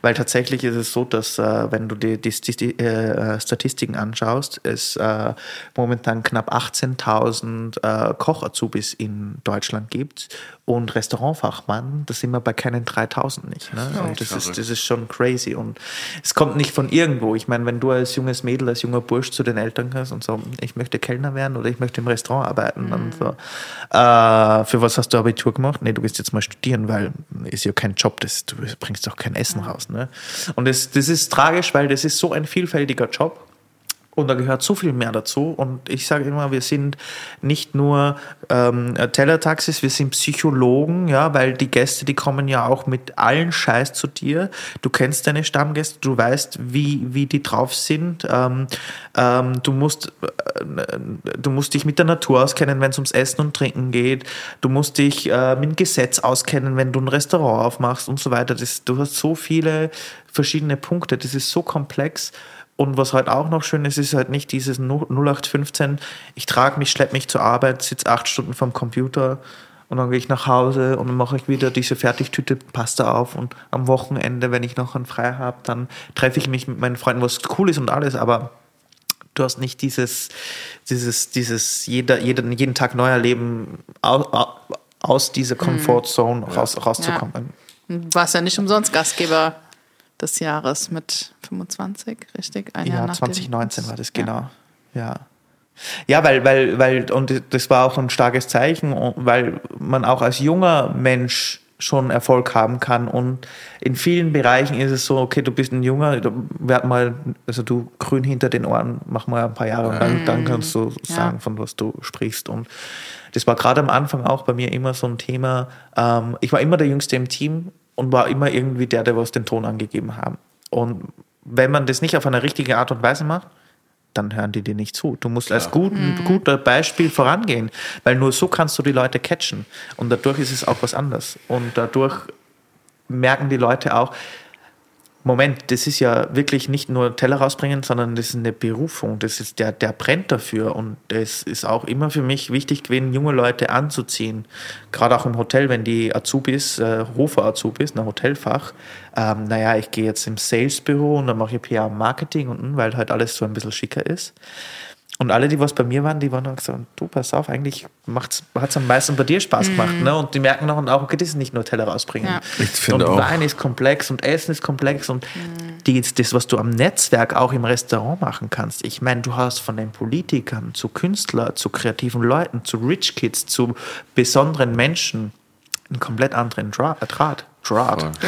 Weil tatsächlich ist es so, dass äh, wenn du dir die, die, die äh, Statistiken anschaust, es äh, momentan knapp 18.000 äh, Koch-Azubis in Deutschland gibt und Restaurantfachmann, da sind wir bei keinen 3.000 nicht. Ne? und das ist, das ist schon crazy und es kommt nicht von irgendwo. Ich meine, wenn du als junges Mädel, als junger Bursch zu den Eltern kannst und so, ich möchte Kellner werden oder ich möchte im Restaurant arbeiten, dann so, äh, für was hast du Abitur gemacht? Nee, du gehst jetzt mal studieren, weil ist ja kein Job, das, du bringst doch kein Essen raus. Ne? Und das, das ist tragisch, weil das ist so ein vielfältiger Job. Und da gehört so viel mehr dazu. Und ich sage immer, wir sind nicht nur ähm, Tellertaxis, wir sind Psychologen, ja, weil die Gäste, die kommen ja auch mit allen Scheiß zu dir. Du kennst deine Stammgäste, du weißt, wie, wie die drauf sind. Ähm, ähm, du, musst, äh, du musst dich mit der Natur auskennen, wenn es ums Essen und Trinken geht. Du musst dich äh, mit dem Gesetz auskennen, wenn du ein Restaurant aufmachst und so weiter. Das, du hast so viele verschiedene Punkte. Das ist so komplex. Und was halt auch noch schön ist, ist halt nicht dieses 0815, ich trage mich, schleppe mich zur Arbeit, sitze acht Stunden vom Computer und dann gehe ich nach Hause und dann mache ich wieder diese Fertigtüte Pasta auf und am Wochenende, wenn ich noch einen frei habe, dann treffe ich mich mit meinen Freunden, was cool ist und alles, aber du hast nicht dieses, dieses, dieses jeder, jeden, jeden Tag neu erleben, aus, aus dieser Comfortzone raus, rauszukommen. Du warst ja nicht umsonst Gastgeber des Jahres mit 25, richtig? Ein Ja, nach dem- 2019 war das, Ja. genau. Ja. Ja, weil, weil, weil, und das war auch ein starkes Zeichen, weil man auch als junger Mensch schon Erfolg haben kann. Und in vielen Bereichen ist es so, okay, du bist ein Junger, werd mal, also du grün hinter den Ohren, mach mal ein paar Jahre und dann, dann kannst du sagen, von was du sprichst. Und das war gerade am Anfang auch bei mir immer so ein Thema. Ähm, ich war immer der Jüngste im Team und war immer irgendwie der, der was den Ton angegeben haben. Und wenn man das nicht auf eine richtige Art und Weise macht, dann hören die dir nicht zu. Du musst als gut, guter Beispiel vorangehen, weil nur so kannst du die Leute catchen. Und dadurch ist es auch was anderes. Und dadurch merken die Leute auch, Moment, das ist ja wirklich nicht nur Teller rausbringen, sondern das ist eine Berufung. Das ist der, der brennt dafür. Und es ist auch immer für mich wichtig gewesen, junge Leute anzuziehen. Gerade auch im Hotel, wenn die Azubis, äh, Hofer-Azubis, ein Hotelfach, ähm, naja, ich gehe jetzt im Salesbüro und dann mache ich PR Marketing und weil halt alles so ein bisschen schicker ist. Und alle, die was bei mir waren, die waren dann gesagt, du, pass auf, eigentlich hat es am meisten bei dir Spaß gemacht. Ne? Und die merken noch und auch, okay, das ist nicht nur Teller rausbringen. Ja. Ich finde und auch- Wein ist komplex und Essen ist komplex und die, das, was du am Netzwerk auch im Restaurant machen kannst. Ich meine, du hast von den Politikern zu Künstlern, zu kreativen Leuten, zu Rich Kids, zu besonderen Menschen einen komplett anderen Dra Draht. Draht. [LAUGHS]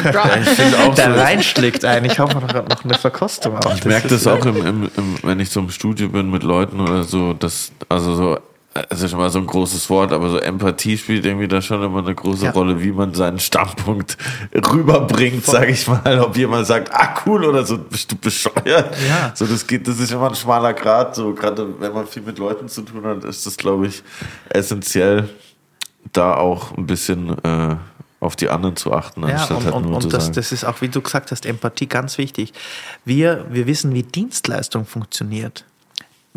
Auch Der so, reinschlägt ein. Ich hoffe noch, noch eine Verkostung auf. Ich merke das auch, im, im, im, wenn ich so im Studio bin mit Leuten oder so, dass, also so, es ist schon mal so ein großes Wort, aber so Empathie spielt irgendwie da schon immer eine große Ja. Rolle, wie man seinen Standpunkt rüberbringt, sage ich mal. Ob jemand sagt, ah cool oder so, bist du bescheuert? Ja. So, das geht, das ist immer ein schmaler Grad. So, gerade wenn man viel mit Leuten zu tun hat, ist das, glaube ich, essentiell, da auch ein bisschen äh, auf die anderen zu achten, Ja, anstatt und, halt und, nur zu und das, sagen. das ist auch, wie du gesagt hast, Empathie ganz wichtig. Wir, wir wissen, wie Dienstleistung funktioniert.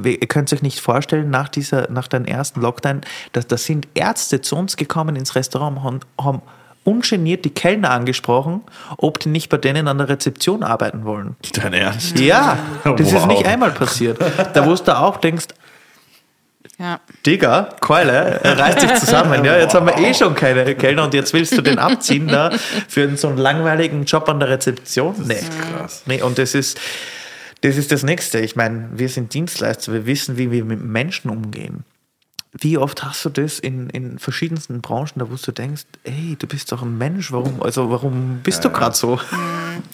Ihr könnt euch nicht vorstellen, nach, dieser, nach dem ersten Lockdown, dass da sind Ärzte zu uns gekommen ins Restaurant und haben ungeniert die Kellner angesprochen, ob die nicht bei denen an der Rezeption arbeiten wollen. Dein Ernst? Ja, [LAUGHS] das ist Wow. nicht einmal passiert. Da wo du auch denkst, Ja. Digga, Keule, er reißt sich zusammen. Ja, jetzt haben wir eh schon keine Kellner und jetzt willst du den abziehen da für so einen langweiligen Job an der Rezeption? Nee. krass. Nee, und das ist, das ist das Nächste. Ich meine, wir sind Dienstleister, wir wissen, wie wir mit Menschen umgehen. Wie oft hast du das in, in verschiedensten Branchen, da wo du denkst, ey, du bist doch ein Mensch, warum, also warum bist du gerade so?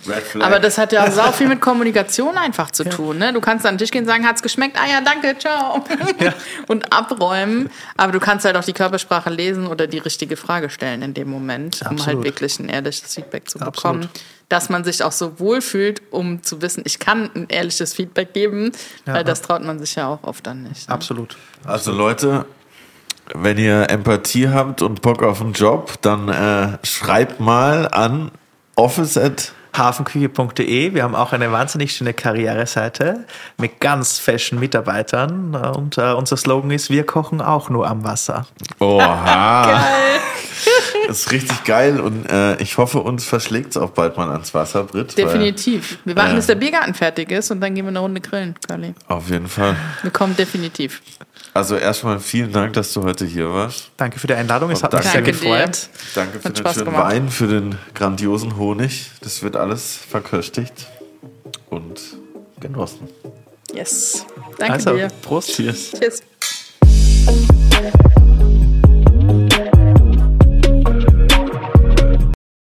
Flag. Aber das hat ja [LAUGHS] auch viel mit Kommunikation einfach zu tun. Ne? Du kannst an den Tisch gehen und sagen, hat's geschmeckt? Ah ja, danke, ciao. [LAUGHS] Und abräumen. Aber du kannst halt auch die Körpersprache lesen oder die richtige Frage stellen in dem Moment, um Absolut. halt wirklich ein ehrliches Feedback zu Absolut. Dass man sich auch so wohlfühlt, um zu wissen, ich kann ein ehrliches Feedback geben, weil das traut man sich ja auch oft dann nicht. Ne? Absolut. Also Leute, wenn ihr Empathie habt und Bock auf einen Job, dann äh, schreibt mal an office at hafenküche.de. Wir haben auch eine wahnsinnig schöne Karriereseite mit ganz fashion Mitarbeitern. Und äh, unser Slogan ist, wir kochen auch nur am Wasser. Oha. [LAUGHS] Das ist richtig geil und äh, ich hoffe, uns verschlägt es auch bald mal ans Wasser, Britt. weil- Definitiv. Wir warten, Äh. bis der Biergarten fertig ist und dann gehen wir eine Runde grillen, Curly. Auf jeden Fall. Wir kommen definitiv. Also erstmal vielen Dank, dass du heute hier warst. Danke für die Einladung. Es hat mich Danke sehr gefreut. Danke für Hat den Spaß schönen gemacht. Wein, für den grandiosen Honig. Das wird alles verköstigt und genossen. Yes. Danke Also, dir. Prost. Cheers. Tschüss.